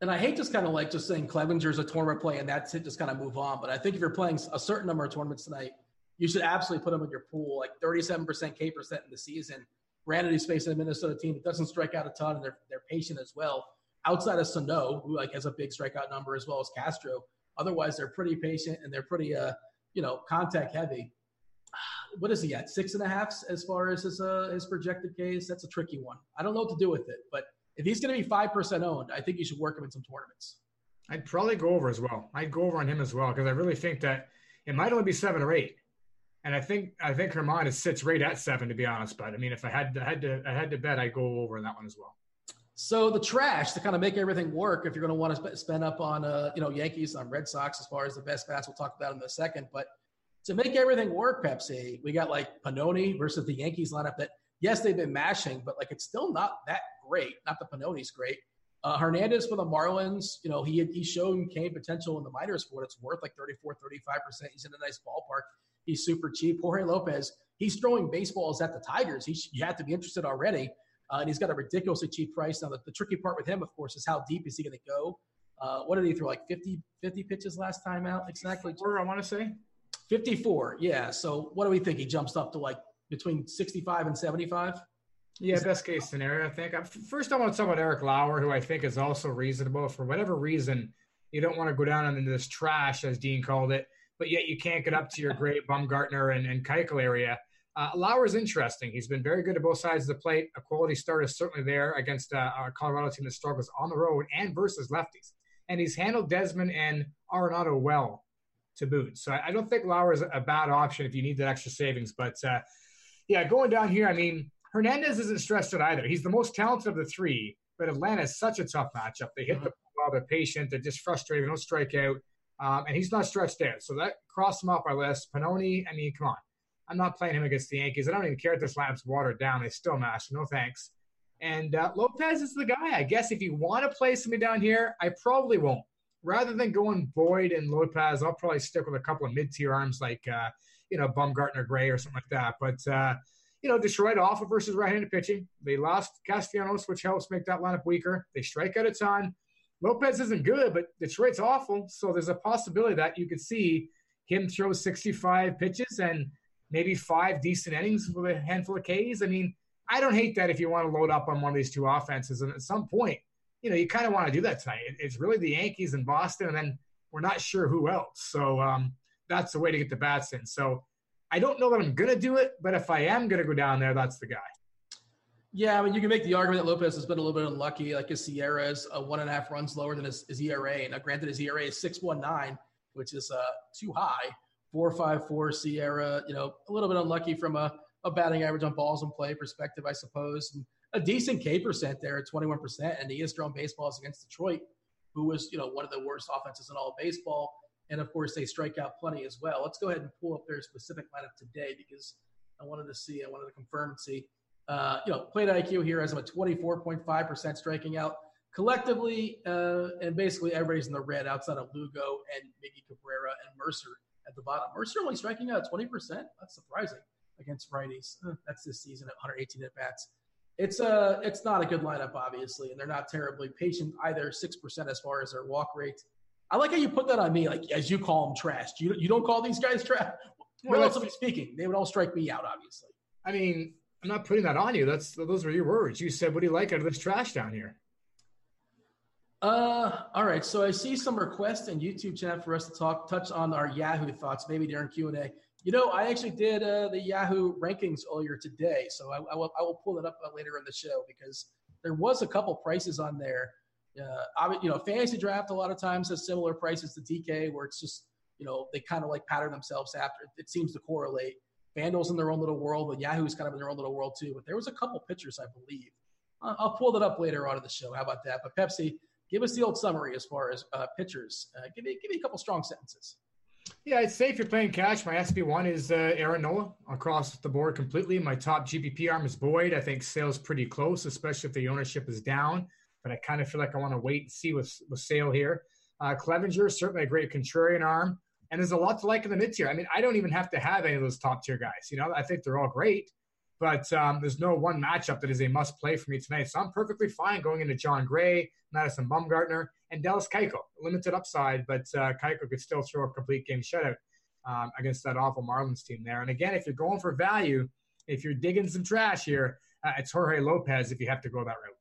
And I hate just kind of like just saying Clevinger's a tournament play and that's it, just kind of move on. But I think if you're playing a certain number of tournaments tonight, you should absolutely put him in your pool, like 37% K percent in the season. Granted, he's facing a Minnesota team that doesn't strike out a ton and they're, they're patient as well. Outside of Sano, who like has a big strikeout number as well as Castro, otherwise they're pretty patient and they're pretty, uh, you know, contact heavy. <sighs> What is he at? Six and a half as far as his uh, his projected case. That's a tricky one. I don't know what to do with it, but if he's going to be 5% owned, I think you should work him in some tournaments. I'd probably go over as well. I'd go over on him as well because I really think that it might only be seven or eight. And I think I think Germán is sits right at seven to be honest. But I mean, if I had to, I had to I had to bet, I'd go over on that one as well. So the trash to kind of make everything work, if you're going to want to spend up on uh, you know Yankees on Red Sox as far as the best bats, we'll talk about in a second. But to make everything work, Pepsi, we got like Pannone versus the Yankees lineup that yes they've been mashing, but like it's still not that great. Not that Pannone's great. Uh, Hernandez for the Marlins, you know, he he's shown Kane potential in the minors for what it's worth, like 34, 35%. He's in a nice ballpark. He's super cheap. Jorge Lopez, he's throwing baseballs at the Tigers. He, you have to be interested already. Uh, and he's got a ridiculously cheap price. Now, the, the, tricky part with him, of course, is how deep is he going to go? Uh, what did he throw? Like 50, 50 pitches last time out? Exactly. Four, I want to say. 54. Yeah. So what do we think? He jumps up to like between 65 and 75? Yeah, best case scenario, I think. First, I want to talk about Eric Lauer, who I think is also reasonable. For whatever reason, you don't want to go down into this trash, as Dean called it, but yet you can't get up to your great Bumgarner and, and Keuchel area. Uh, Lauer is interesting. He's been very good at both sides of the plate. A quality start is certainly there against uh, our Colorado team that struggles on the road and versus lefties. And he's handled Desmond and Arenado well to boot. So I, I don't think Lauer is a bad option if you need that extra savings. But uh, yeah, going down here, I mean, Hernandez isn't stressed out either. He's the most talented of the three, but Atlanta is such a tough matchup. They hit mm-hmm. the ball, they're patient, they're just frustrated, they don't strike out, um, and he's not stretched out. So that crossed him off our list. Pannone, I mean, come on. I'm not playing him against the Yankees. I don't even care if this lineup's watered down. They still mash. No thanks. And uh, Lopez is the guy. I guess if you want to play somebody down here, I probably won't. Rather than going Boyd and Lopez, I'll probably stick with a couple of mid-tier arms like, uh, you know, Bumgarner Gray or something like that. But uh, you know, Detroit off of versus right-handed pitching. They lost Castellanos, which helps make that lineup weaker. They strike out a ton. Lopez isn't good, but Detroit's awful. So there's a possibility that you could see him throw 65 pitches and maybe five decent innings with a handful of Ks. I mean, I don't hate that if you want to load up on one of these two offenses. And at some point, you know, you kind of want to do that tonight. It's really the Yankees and Boston, and then we're not sure who else. So um, that's the way to get the bats in. So I don't know that I'm going to do it, but if I am going to go down there, that's the guy. Yeah, I mean, you can make the argument that Lopez has been a little bit unlucky. Like his SIERA is uh, one and a half runs lower than his, his ERA. Now, granted, his ERA is 6.19, which is uh, too high. 4.54 SIERA, you know, a little bit unlucky from a, a batting average on balls in play perspective, I suppose. And a decent K percent there at 21%. And he has thrown baseballs against Detroit, who was, you know, one of the worst offenses in all of baseball. And of course, they strike out plenty as well. Let's go ahead and pull up their specific lineup today because I wanted to see, I wanted to confirm and see. Uh, you know, plate IQ here has them at 24.5% striking out collectively, uh, and basically everybody's in the red outside of Lugo and maybe Cabrera and Mercer at the bottom. Mercer only striking out 20%. That's surprising against righties. Uh, that's this season at 118 at bats. It's a, uh, it's not a good lineup, obviously, and they're not terribly patient either. Six percent as far as their walk rate. I like how you put that on me, like as you call them trash. You you don't call these guys trash. Well, Relatively speaking, they would all strike me out. Obviously. I mean, I'm not putting that on you. That's those were your words. You said, "What do you like out of this trash down here?" Uh, all right. So I see some requests in YouTube chat for us to talk, touch on our Yahoo thoughts, maybe during Q and A. You know, I actually did uh, the Yahoo rankings earlier today, so I, I, will I will pull it up later in the show because there was a couple prices on there uh, you know, fantasy draft a lot of times has similar prices to DK, where it's just you know they kind of like pattern themselves after. It seems to correlate. FanDuel's in their own little world, and Yahoo's kind of in their own little world too. But there was a couple pitchers, I believe, I'll pull that up later on in the show. How about that? But Pepsi, give us the old summary as far as uh, pitchers. Uh, give me give me a couple strong sentences. Yeah, I'd say if you're playing cash, my SP1 is uh, Aaron Nola across the board completely. My top GPP arm is Boyd. I think Sale's pretty close, especially if the ownership is down. But I kind of feel like I want to wait and see with, with Sale here. Uh, Clevinger, certainly a great contrarian arm. And there's a lot to like in the mid tier. I mean, I don't even have to have any of those top tier guys. You know, I think they're all great. But um, there's no one matchup that is a must play for me tonight. So I'm perfectly fine going into Jon Gray, Madison Bumgarner, and Dallas Keuchel. Limited upside, but uh, Keuchel could still throw a complete game shutout um, against that awful Marlins team there. And again, if you're going for value, if you're digging some trash here, uh, it's Jorge Lopez if you have to go that route.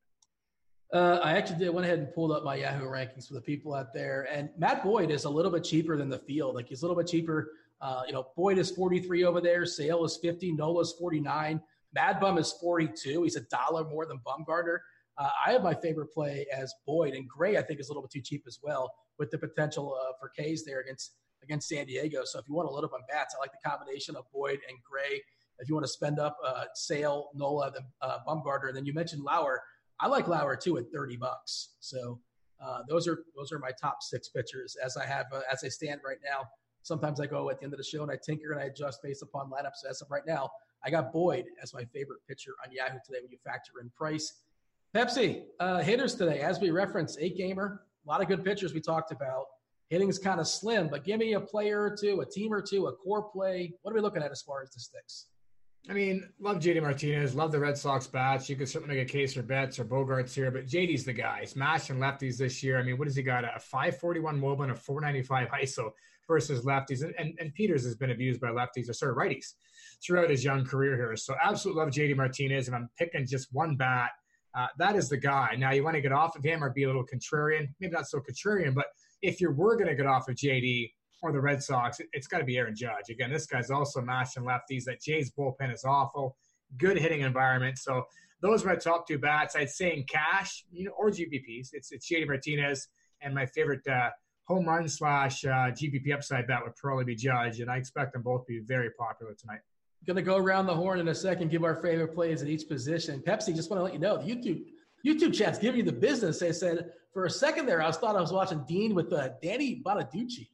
Uh, I actually did went ahead and pulled up my Yahoo rankings for the people out there, and Matt Boyd is a little bit cheaper than the field. Like he's a little bit cheaper. Uh, you know, Boyd is 43 over there. Sale is 50. Nola's 49. Mad Bum is 42. He's a dollar more than Bumgarner. Uh, I have my favorite play as Boyd and Gray. I think is a little bit too cheap as well, with the potential uh, for K's there against against San Diego. So if you want to load up on bats, I like the combination of Boyd and Gray. If you want to spend up uh, Sale, Nola, then uh, Bumgarner, and then you mentioned Lauer. I like Lauer too at 30 bucks. So uh, those are those are my top six pitchers as I have uh, as I stand right now. Sometimes I go at the end of the show and I tinker and I adjust based upon lineups. As of right now, I got Boyd as my favorite pitcher on Yahoo today when you factor in price. Pepsi, uh, hitters today, as we referenced, eight gamer, a lot of good pitchers we talked about. Hitting's kind of slim, but give me a player or two, a team or two, a core play. What are we looking at as far as the sticks? I mean, love JD Martinez, love the Red Sox bats. You could certainly make a case for Betts or Bogaerts here, but JD's the guy. He's mashing lefties this year. I mean, what has he got? A 541 Woba and a 495 <laughs> ISO versus lefties. And, and, and, Peters has been abused by lefties or sort of righties throughout his young career here. So absolutely love JD Martinez. And I'm picking just one bat, uh, that is the guy. Now, you want to get off of him or be a little contrarian, maybe not so contrarian, but if you were going to get off of JD or the Red Sox, it, has got to be Aaron Judge. Again, this guy's also mashing lefties. That Jay's bullpen is awful. Good hitting environment. So those are my top two bats. I'd say in cash, you know, or GPPs. It's it's JD Martinez and my favorite uh, home run slash uh, GPP upside bet would probably be Judge, and I expect them both to be very popular tonight. Going to go around the horn in a second, give our favorite plays at each position. Pepsi, just want to let you know the YouTube YouTube chat's giving you the business. They said for a second there, I was thought I was watching Dean with uh, Danny Bonaducci.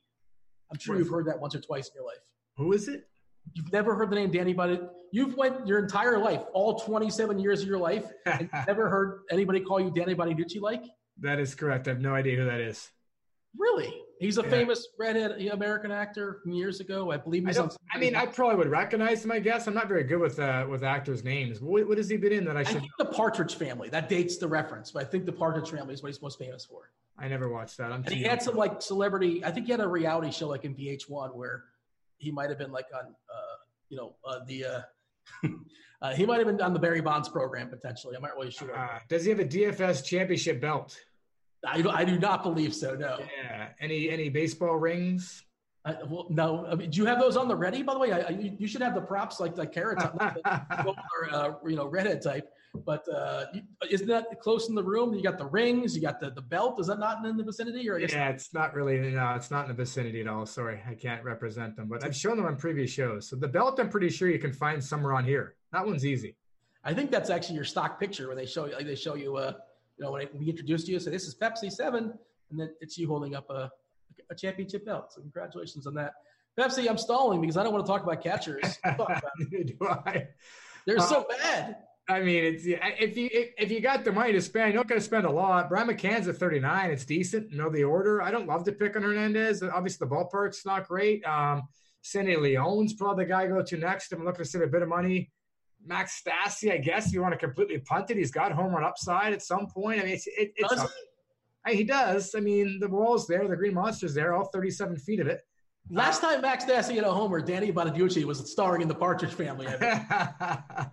I'm sure you've heard that once or twice in your life. Who is it? You've never heard the name Danny Bonaducci. You've went your entire life, all 27 years of your life, <laughs> and never heard anybody call you Danny Bonaducci like? That is correct. I have no idea who that is. Really? He's a yeah. famous redhead American actor from years ago. I believe he's I on. I mean, I probably would recognize him. I guess I'm not very good with uh, with actors' names. What, what has he been in that I should? I the Partridge Family. That dates the reference, but I think the Partridge Family is what he's most famous for. I never watched that. I'm and he had some like celebrity. I think he had a reality show like in VH1 where he might have been like on, uh, you know, uh, the. Uh, <laughs> uh, he might have been on the Barry Bonds program potentially. I'm not really sure. Uh, does he have a DFS championship belt? I, I do not believe so. No. Yeah. Any any baseball rings? Uh, well, no. I mean, do you have those on the ready? By the way, I, I, you should have the props like the carrot <laughs> or uh, you know, redhead type. But uh, isn't that close in the room? You got the rings, you got the, the belt. Is that not in the vicinity? Or yeah, it's not really. No, it's not in the vicinity at all. Sorry, I can't represent them, but I've shown them on previous shows. So the belt, I'm pretty sure you can find somewhere on here. That one's easy. I think that's actually your stock picture where they show you. Like they show you. Uh, you know, when we introduced you, say this is Pepsi Seven, and then it's you holding up a a championship belt. So congratulations on that. Pepsi, I'm stalling because I don't want to talk about catchers. <laughs> Do I? They're uh, so bad. I mean, it's if you if you got the money to spend, you're not going to spend a lot. Brian McCann's at 39. It's decent. You know the order. I don't love to pick on Hernandez. Obviously, the ballpark's not great. Um, Sandy Leon's probably the guy I go to next. I'm looking to save a bit of money. Max Stassi, I guess you want to completely punt it. He's got home run upside at some point. I mean, it's, it, it's does he? he does. I mean, the wall's there, the green monster's there, all 37 feet of it. Last time Max Stassi hit a homer, Danny Bonaducci was starring in the Partridge Family. I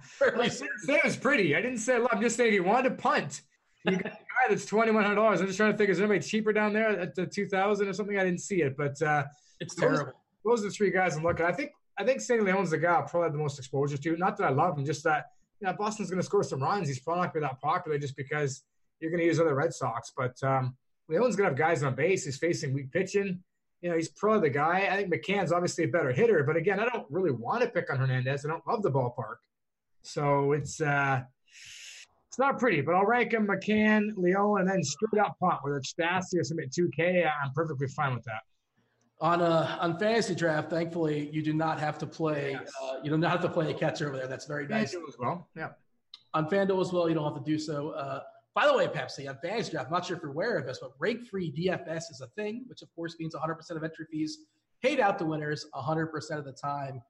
say it was pretty. I didn't say I'm just saying he wanted to punt. You got a guy that's twenty one hundred dollars. I'm just trying to think, is there anybody cheaper down there at the two thousand or something? I didn't see it, but uh, it's terrible. Those, those are the three guys I'm looking. I think I think Sandy Leon's the guy I probably have the most exposure to. Not that I love him, just that you know, Boston's going to score some runs. He's probably not going to be that popular just because you're going to use other Red Sox. But um, Leon's going to have guys on base. He's facing weak pitching. You know, he's probably the guy. I think McCann's obviously a better hitter. But again, I don't really want to pick on Hernandez. I don't love the ballpark. So it's uh, It's not pretty, but I'll rank him McCann, Leon, and then straight up punt, whether it's Stassi or something 2K. I'm perfectly fine with that. On uh, on fantasy draft, thankfully, you do not have to play. Yes. Uh, you do not have to play a catcher over there. That's very nice. as well. Yeah. On FanDuel as well, you don't have to do so. Uh, by the way, Pepsi, on fantasy draft, I'm not sure if you're aware of this, but rake free DFS is a thing, which of course means 100% of entry fees paid out to winners 100% of the time.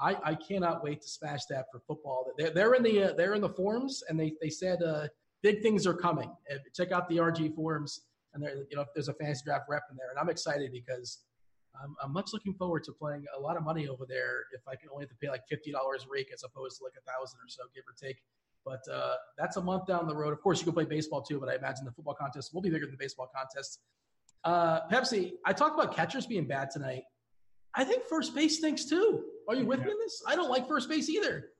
I, I cannot wait to smash that for football. They're, they're in the uh, they're in the forums, and they they said uh, big things are coming. check out the RG forums, and there you know there's a fantasy draft rep in there, and I'm excited because I'm, I'm much looking forward to playing a lot of money over there. If I can only have to pay like fifty dollars rake as opposed to like a thousand or so, give or take. But uh, that's a month down the road. Of course, you can play baseball too, but I imagine the football contest will be bigger than the baseball contest. Uh, Pepsi, I talked about catchers being bad tonight. I think first base stinks too. Are you with yeah. me in this? I don't like first base either.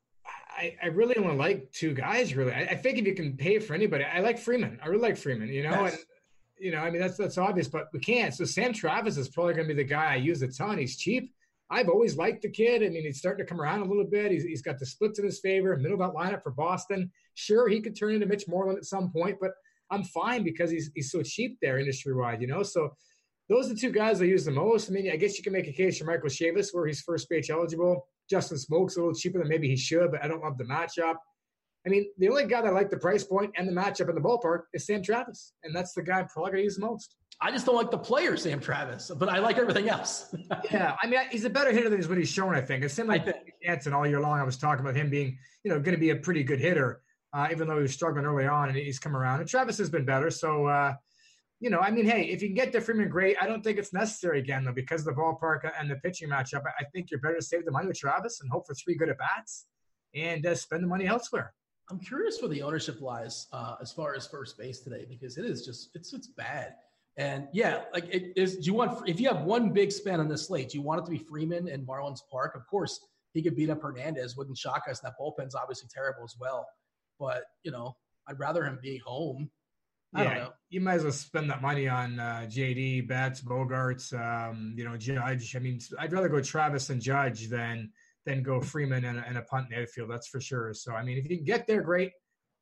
I, I really only like two guys. Really, I, I, think if you can pay for anybody, I like Freeman. I really like Freeman. You know, yes. and you know, I mean that's that's obvious, but we can't. So Sam Travis is probably going to be the guy I use a ton. He's cheap. I've always liked the kid. I mean, he's starting to come around a little bit. He's, he's got the splits in his favor, middle of that lineup for Boston. Sure, he could turn into Mitch Moreland at some point, but I'm fine because he's he's so cheap there industry wide, you know. So those are the two guys I use the most. I mean, I guess you can make a case for Michael Chavis where he's first base eligible. Justin Smoak's a little cheaper than maybe he should, but I don't love the matchup. I mean, the only guy that I like the price point and the matchup in the ballpark is Sam Travis, and that's the guy I'm probably going to use the most. I just don't like the player Sam Travis, but I like everything else. <laughs> yeah, I mean, he's a better hitter than what he's shown. I think it's similar like Jansen all year long. I was talking about him being, you know, going to be a pretty good hitter, uh, even though he was struggling early on, and he's come around. And Travis has been better, so. Uh, you know, I mean, hey, if you can get to Freeman, great. I don't think it's necessary again, though, because of the ballpark and the pitching matchup. I think you're better to save the money with Travis and hope for three good at bats and uh, spend the money elsewhere. I'm curious where the ownership lies uh, as far as first base today because it is just it's it's bad. And yeah, like it is. Do you want if you have one big spend on the slate, do you want it to be Freeman and Marlins Park? Of course, he could beat up Hernandez. Wouldn't shock us. That bullpen's obviously terrible as well. But you know, I'd rather him be home I yeah, you might as well spend that money on uh, JD, Betts, Bogaerts, um, you know, Judge. I mean, I'd rather go Travis and Judge than than go Freeman and, and a punt in the outfield. That's for sure. So, I mean, if you can get there, great.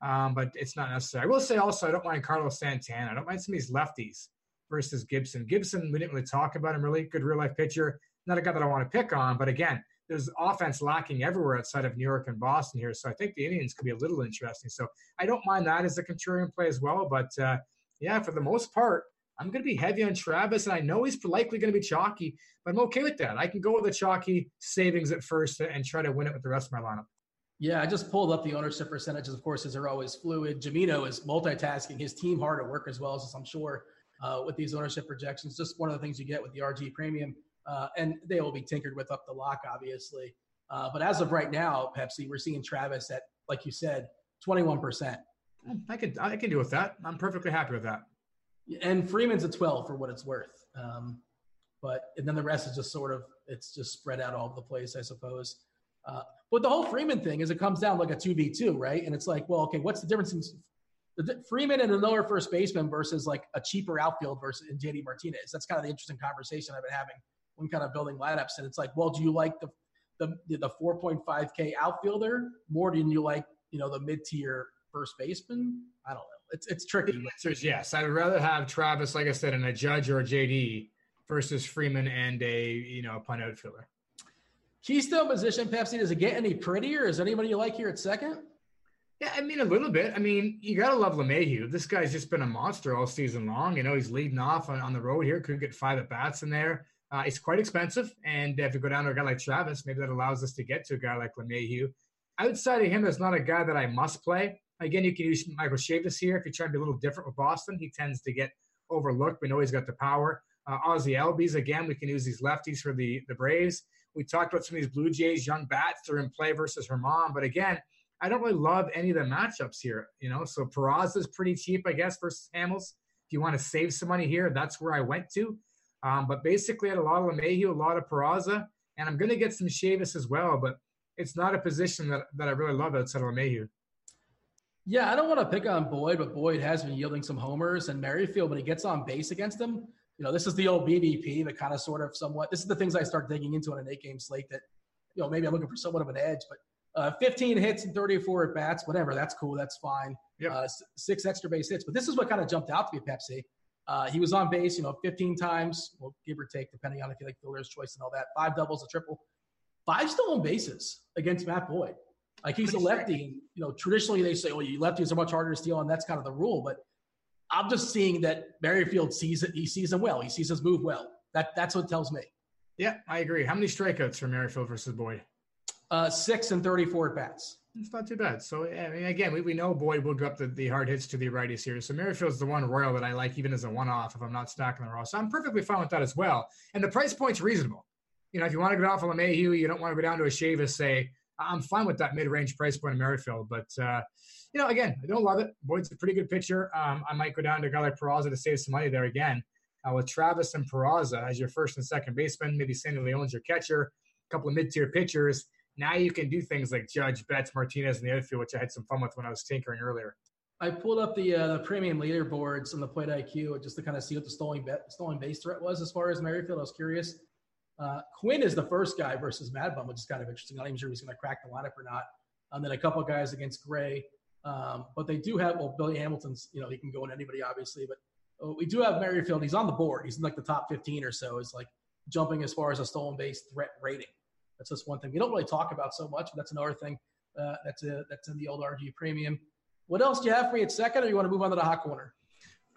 Um, but it's not necessary. I will say also, I don't mind Carlos Santana. I don't mind some of these lefties versus Gibson. Gibson, we didn't really talk about him. Really good real life pitcher. Not a guy that I want to pick on, but again, there's offense lacking everywhere outside of New York and Boston here. So I think the Indians could be a little interesting. So I don't mind that as a contrarian play as well. But uh, yeah, for the most part, I'm going to be heavy on Travis, and I know he's likely going to be chalky, but I'm okay with that. I can go with the chalky savings at first and try to win it with the rest of my lineup. Yeah, I just pulled up the ownership percentages. Of course, as they're always fluid. Jamino is multitasking his team hard at work as well, as I'm sure uh, with these ownership projections. Just one of the things you get with the RG Premium uh, and they will be tinkered with up the lock, obviously. Uh, but as of right now, Pepsi, we're seeing Travis at, like you said, 21%. I could I can deal with that. I'm perfectly happy with that. And Freeman's at 12 for what it's worth. Um, but and then the rest is just sort of it's just spread out all over the place, I suppose. Uh, but the whole Freeman thing is it comes down like a two v two, right? And it's like, well, okay, what's the difference Freeman and a lower first baseman versus like a cheaper outfield versus in JD Martinez? That's kind of the interesting conversation I've been having when kind of building lineups. And it's like, well, do you like the the the 4.5k outfielder more than you like you know the mid tier first baseman? I don't know. It's it's tricky. The answer is yes. I would rather have Travis, like I said, in a Judge or a JD versus Freeman and a you know a punt outfielder. Keystone position, Pepsi. Does it get any prettier? Is anybody you like here at second? Yeah, I mean a little bit. I mean, you gotta love LeMahieu. This guy's just been a monster all season long. You know, he's leading off on, on the road here. Could get five at bats in there. Uh, it's quite expensive, and if you go down to a guy like Travis, maybe that allows us to get to a guy like LeMahieu. Outside of him, there's not a guy that I must play. Again, you can use Michael Chavis here if you're trying to be a little different with Boston. He tends to get overlooked. We know he's got the power. Uh, Ozzie Albies, again, we can use these lefties for the, the Braves. We talked about some of these Blue Jays, young bats that are in play versus Germán. But again, I don't really love any of the matchups here. You know, so Peraza is pretty cheap, I guess, versus Hamels. If you want to save some money here, that's where I went to. Um, but basically, I had a lot of LeMahieu, a lot of Peraza, and I'm going to get some Chavis as well. But it's not a position that, that I really love outside of LeMahieu. Yeah, I don't want to pick on Boyd, but Boyd has been yielding some homers. And Merrifield, when he gets on base against him, you know, this is the old BVP that kind of sort of somewhat, this is the things I start digging into on an eight game slate that, you know, maybe I'm looking for somewhat of an edge. But Uh, 15 hits and 34 at bats, whatever. That's cool. That's fine. Yep. Uh, six extra base hits. But this is what kind of jumped out to me, Pepsi. Uh, he was on base, you know, 15 times, well, give or take, depending on if you like fielder's choice and all that. Five doubles, a triple, five stolen bases against Matt Boyd. Like he's a lefty, and you know, traditionally they say, "Well, you lefties are much harder to steal," and that's kind of the rule. But I'm just seeing that Merrifield sees it. He sees him well. He sees his move well. That that's what tells me. Yeah, I agree. How many strikeouts for Merrifield versus Boyd? Uh, six and 34 at bats. It's not too bad. So, I mean, again, we, we know Boyd will go up the, the hard hits to the righties here. So, Merrifield's the one Royal that I like, even as a one off if I'm not stacking the raw. So, I'm perfectly fine with that as well. And the price point's reasonable. You know, if you want to go off of LeMahieu, you don't want to go down to a Chavis, say, I'm fine with that mid range price point of Merrifield. But, uh, you know, again, I don't love it. Boyd's a pretty good pitcher. Um, I might go down to a guy like Peraza to save some money there again. Uh, with Travis and Peraza as your first and second baseman, maybe Sandy Leon's your catcher, a couple of mid tier pitchers now you can do things like Judge, Betts, Martinez, and the other field, which I had some fun with when I was tinkering earlier. I pulled up the uh, the premium leaderboards on the Plate IQ just to kind of see what the stolen bet, stolen base threat was as far as Merrifield. I was curious. Uh, Quinn is the first guy versus Mad Bum, which is kind of interesting. I'm not even sure if he's going to crack the lineup or not. And then a couple guys against Gray. Um, but they do have, well, Billy Hamilton's, you know, he can go in anybody, obviously. But uh, we do have Merrifield. He's on the board. He's in like the top 15 or so. Is like jumping as far as a stolen base threat rating. That's just one thing we don't really talk about so much, but that's another thing uh, that's a, that's in the old RG premium. What else do you have for me at second, or you want to move on to the hot corner?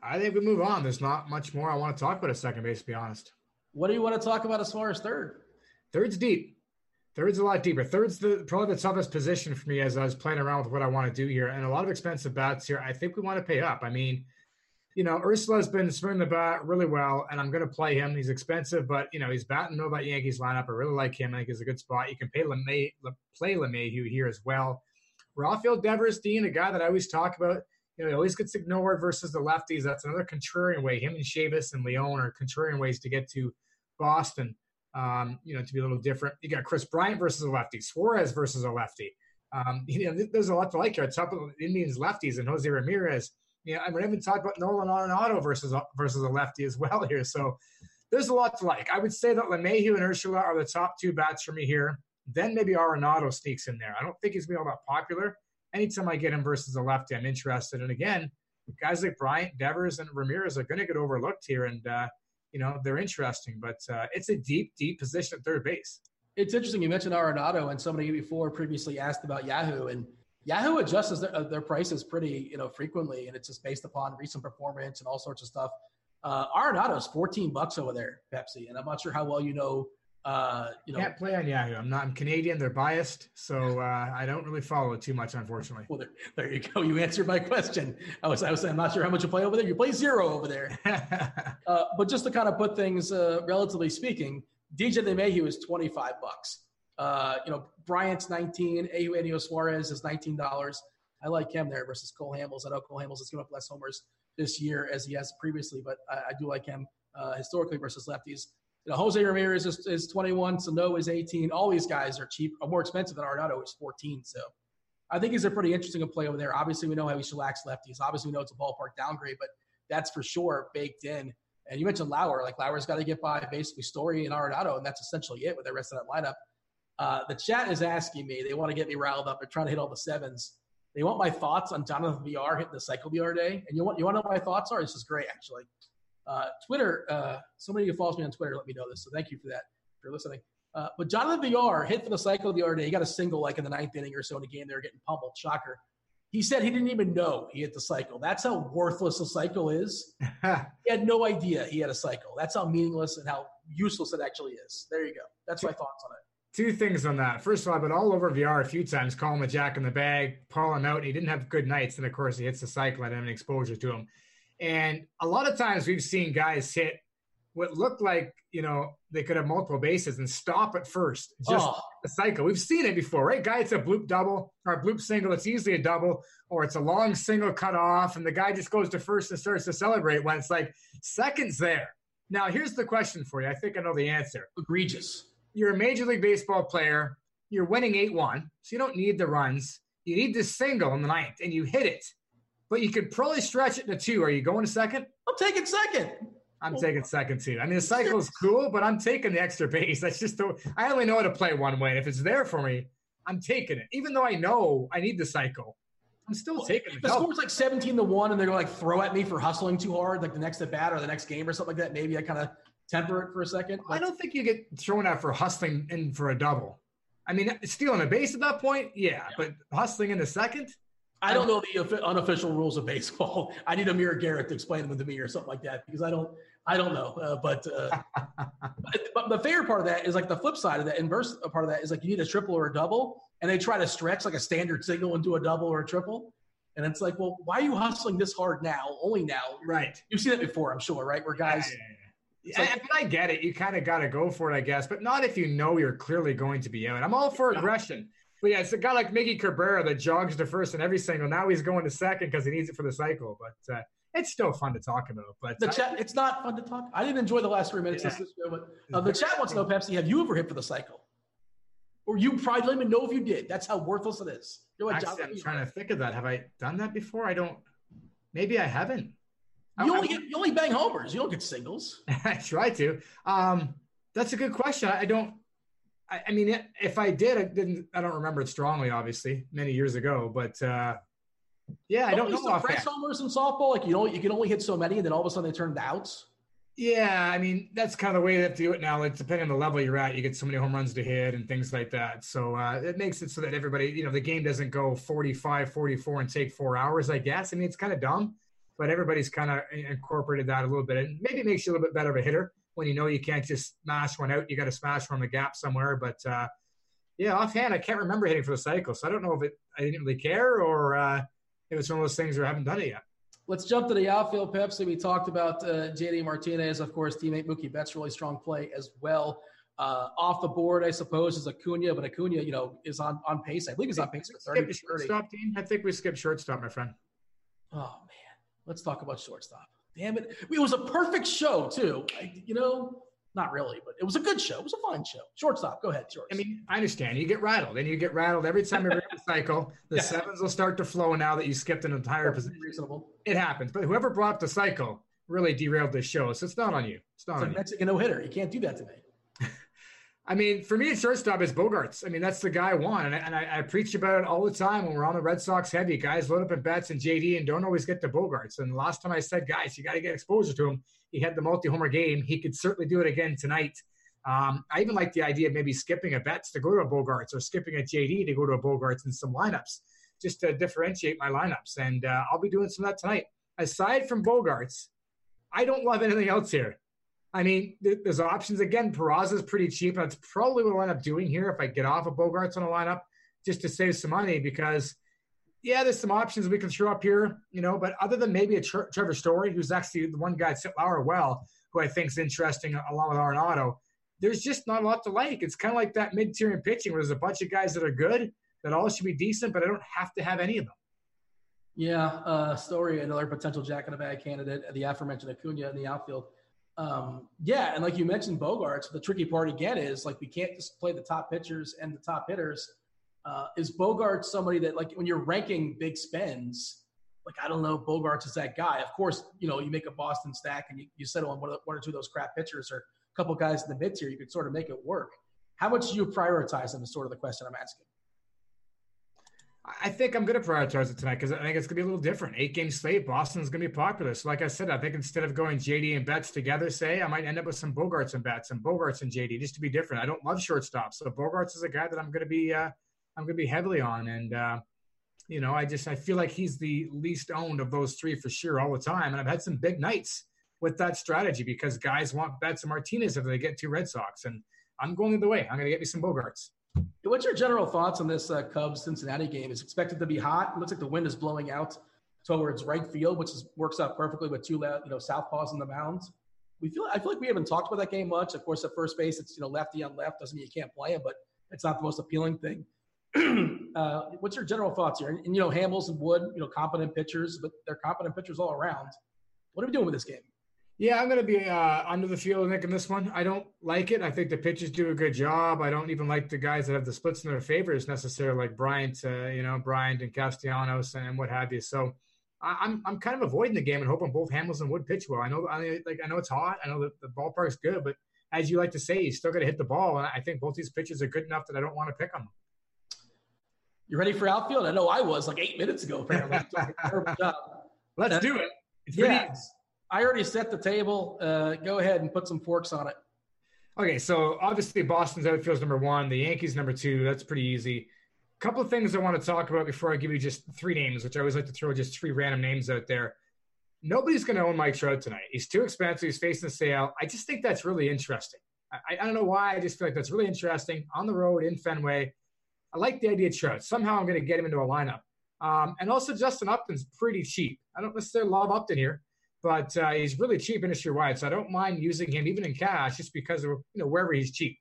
I think we move on. There's not much more I want to talk about at second base, to be honest. What do you want to talk about as far as third? Third's deep. Third's a lot deeper. Third's the probably the toughest position for me as I was playing around with what I want to do here, and a lot of expensive bats here. I think we want to pay up. I mean, you know, Urshela's been swinging the bat really well, and I'm going to play him. He's expensive, but you know, he's batting middle that Yankees lineup. I really like him. I think he's a good spot. You can pay LeMay, play LeMahieu here as well. Rafael Devers, Dean, a guy that I always talk about. You know, he always gets ignored versus the lefties. That's another contrarian way. Him and Chavis and Leon are contrarian ways to get to Boston. Um, you know, to be a little different. You got Kris Bryant versus a lefty, Suarez versus a lefty. Um, you know, there's a lot to like here. Top of Indians lefties and Jose Ramirez know, I mean, I've even talked about Nolan Arenado versus versus a lefty as well here. So there's a lot to like. I would say that LeMahieu and Urshela are the top two bats for me here. Then maybe Arenado sneaks in there. I don't think he's going to be all that popular. Anytime I get him versus a lefty, I'm interested. And again, guys like Bryant, Devers, and Ramirez are going to get overlooked here, and uh, you know they're interesting. But uh, it's a deep, deep position at third base. It's interesting you mentioned Arenado, and somebody before previously asked about Yahoo, and Yahoo adjusts their, their prices pretty, you know, frequently, and it's just based upon recent performance and all sorts of stuff. Uh, Arenado's 14 bucks over there, Pepsi, and I'm not sure how well you know. Uh, you know, can't play on Yahoo. I'm not. I'm Canadian. They're biased, so uh, I don't really follow it too much, unfortunately. Well, there, there you go. You answered my question. I was, I was, I'm not sure how much you play over there. You play zero over there. <laughs> uh, but just to kind of put things, uh, relatively speaking, DJ LeMahieu is 25 bucks. Uh, you know, Bryant's 19, Eugenio Suarez is $19. I like him there versus Cole Hamels. I know Cole Hamels has given up less homers this year as he has previously, but I, I do like him uh, historically versus lefties. You know, Jose Ramirez is, is 21, Sano is 18. All these guys are cheap, are more expensive than Arenado, is 14. So I think he's a pretty interesting play over there. Obviously, we know how he shellacks lefties. Obviously, we know it's a ballpark downgrade, but that's for sure baked in. And you mentioned Lauer. Like Lauer's got to get by basically Story and Arenado, and that's essentially it with the rest of that lineup. Uh, the chat is asking me, they want to get me riled up. They're trying to hit all the sevens. They want my thoughts on Jonathan Villar hitting the cycle the other day. And you want, you want to know what my thoughts are? This is great, actually. Uh, Twitter, uh, somebody who follows me on Twitter let me know this. So thank you for that, if you're listening. Uh, but Jonathan Villar hit for the cycle the other day. He got a single like in the ninth inning or so in a game. They were getting pummeled. Shocker. He said he didn't even know he hit the cycle. That's how worthless a cycle is. <laughs> he had no idea he had a cycle. That's how meaningless and how useless it actually is. There you go. That's my thoughts on it two things on that. First of all, I've been all over Villar a few times, call him a jack in the bag, call him out. And he didn't have good nights. And of course, he hits the cycle. I didn't have an exposure to him. And a lot of times we've seen guys hit what looked like, you know, they could have multiple bases and stop at first. Just oh. a cycle. We've seen it before, right? Guy, it's a bloop double or a bloop single. It's usually a double or it's a long single cut off. And the guy just goes to first and starts to celebrate when it's like seconds there. Now, here's the question for you. I think I know the answer. Egregious you're a Major League Baseball player. You're winning 8 1, so you don't need the runs. You need this single in the ninth, and you hit it. But you could probably stretch it to two. Are you going to second? I'm taking second. I'm taking second too. I mean, the cycle is cool, but I'm taking the extra base. That's just the. I only know how to play one way. And if it's there for me, I'm taking it, even though I know I need the cycle. I'm still well, taking it. The score's like 17 to one, and they're going to like throw at me for hustling too hard, like the next at bat or the next game or something like that. Maybe I kind of temper it for a second. I don't think you get thrown out for hustling in for a double. I mean, stealing a base at that point, yeah, yeah. but hustling in the second. I don't know the unofficial rules of baseball. <laughs> I need Amir Garrett to explain them to me or something like that because I don't. I don't know. Uh, but, uh, <laughs> but the favorite part of that is like the flip side of that. Inverse part of that is like you need a triple or a double, and they try to stretch like a standard signal into a double or a triple. And it's like, well, why are you hustling this hard now? Only now, right? You've seen it before, I'm sure, right? Where guys. Yeah, yeah, yeah. I, I, get it. You kind of got to go for it, I guess, but not if you know you're clearly going to be out. I'm all for aggression. But yeah, it's a guy like Miggy Cabrera that jogs to first in every single. Now he's going to second because he needs it for the cycle. But uh, it's still fun to talk about. But the chat, it's not fun to talk. I didn't enjoy the last three minutes yeah. of this show. But uh, the chat wants to know, <laughs> Pepsi, have you ever hit for the cycle? Or you probably don't even know if you did. That's how worthless it is. Actually, I'm trying to think of that. Have I done that before? I don't. Maybe I haven't. You only, get, you only bang homers. You don't get singles. <laughs> I try to. Um, that's a good question. I don't. I, I, mean, if I did, I didn't. I don't remember it strongly. Obviously, many years ago. But uh, yeah, I don't know. Press homers in softball, like you know, you can only hit so many, and then all of a sudden they turn to outs. Yeah, I mean that's kind of the way they have to do it now. Like depending on the level you're at, you get so many home runs to hit and things like that. So uh, it makes it so that everybody, you know, the game doesn't go 45, 44 and take four hours. I guess. I mean, it's kind of dumb, but everybody's kind of incorporated that a little bit, and maybe makes you a little bit better of a hitter when you know you can't just smash one out. You got to smash from a gap somewhere. But uh, yeah, offhand, I can't remember hitting for the cycle, so I don't know if it I didn't really care or. Uh, it was one of those things where I haven't done it yet. Let's jump to the outfield, Pepsi. We talked about uh, JD Martinez, of course, teammate Mookie Betts, really strong play as well. Uh, off the board, I suppose, is Acuna, but Acuna, you know, is on, on pace. I believe he's on pace for 30 shortstop team. I think we skipped shortstop, my friend. Oh, man. Let's talk about shortstop. Damn it. It was a perfect show, too. I, you know, not really, but it was a good show. It was a fine show. Shortstop, go ahead, George. I mean, I understand. You get rattled, and you get rattled every time the cycle. The yeah. sevens will start to flow now that you skipped an entire position. Reasonable. It happens. But whoever brought up the cycle really derailed this show. So it's not on you. It's not it's on a Mexican no hitter. You can't do that to me. I mean, for me, a shortstop is Bogaerts. I mean, that's the guy I want. And, I, and I, I, preach about it all the time when we're on the Red Sox heavy. Guys load up at Betts and JD and don't always get to Bogaerts. And the last time I said, guys, you got to get exposure to him. He had the multi homer game. He could certainly do it again tonight. Um, I even like the idea of maybe skipping a Betts to go to a Bogaerts or skipping a JD to go to a Bogaerts in some lineups just to differentiate my lineups. And uh, I'll be doing some of that tonight. Aside from Bogaerts, I don't love anything else here. I mean, th- there's options. Again, Peraza is pretty cheap. And that's probably what I'll end up doing here if I get off of Bogaerts on a lineup just to save some money because, yeah, there's some options we can throw up here, you know, but other than maybe a Tre- Trevor Story, who's actually the one guy at Lauer well, who I think is interesting along with Arenado, there's just not a lot to like. It's kind of like that mid tier in pitching where there's a bunch of guys that are good that all should be decent, but I don't have to have any of them. Yeah, uh, Story, another potential Jack in the Bag candidate, the aforementioned Acuna in the outfield. Um, yeah, and like you mentioned, Bogaerts. The tricky part again is like we can't just play the top pitchers and the top hitters. Uh, is Bogaerts somebody that like when you're ranking big spends? Like I don't know, Bogaerts is that guy. Of course, you know you make a Boston stack and you, you settle on one, one or two of those crap pitchers or a couple guys in the mid tier, you could sort of make it work. How much do you prioritize them is sort of the question I'm asking. I think I'm going to prioritize it tonight because I think it's going to be a little different. Eight game slate, Boston's going to be popular. So, like I said, I think instead of going JD and Betts together, say I might end up with some Bogaerts and Betts and Bogaerts and JD just to be different. I don't love shortstops, so Bogaerts is a guy that I'm going to be uh, I'm going to be heavily on, and uh, you know, I just I feel like he's the least owned of those three for sure all the time. And I've had some big nights with that strategy because guys want Betts and Martinez if they get two Red Sox. And I'm going the way. I'm going to get me some Bogaerts. What's your general thoughts on this uh, Cubs Cincinnati game? Is expected to be hot. It looks like the wind is blowing out towards right field, which is, works out perfectly with two you know southpaws in the mounds. We feel I feel like we haven't talked about that game much. Of course, at first base, it's you know lefty on left doesn't mean you can't play him, but it's not the most appealing thing. <clears throat> uh, what's your general thoughts here? And, and, you know, Hamels and Wood, you know, competent pitchers, but they're competent pitchers all around. What are we doing with this game? Yeah, I'm going to be uh, under the field, Nick, in this one. I don't like it. I think the pitchers do a good job. I don't even like the guys that have the splits in their favors necessarily, like Bryant, uh, you know, Bryant and Castellanos and what have you. So I, am I'm kind of avoiding the game and hoping both Hamels and Wood pitch well. I know, I like, I know it's hot. I know that the ballpark's good, but as you like to say, you still got to hit the ball. And I think both these pitchers are good enough that I don't want to pick them. You ready for outfield? I know I was like eight minutes ago. Apparently, <laughs> let's do it. It's yeah, I already set the table. Uh, go ahead and put some forks on it. Okay, so obviously Boston's outfield's number one, the Yankees number two. That's pretty easy. A couple of things I want to talk about before I give you just three names, which I always like to throw just three random names out there. Nobody's going to own Mike Trout tonight. He's too expensive. He's facing the sale. I just think that's really interesting. I, I don't know why. I just feel like that's really interesting on the road in Fenway. I like the idea of Trout. Somehow I'm going to get him into a lineup. Um, and also Justin Upton's pretty cheap. I don't necessarily love Upton here, but uh, he's really cheap industry wide. So I don't mind using him even in cash just because of you know wherever he's cheap.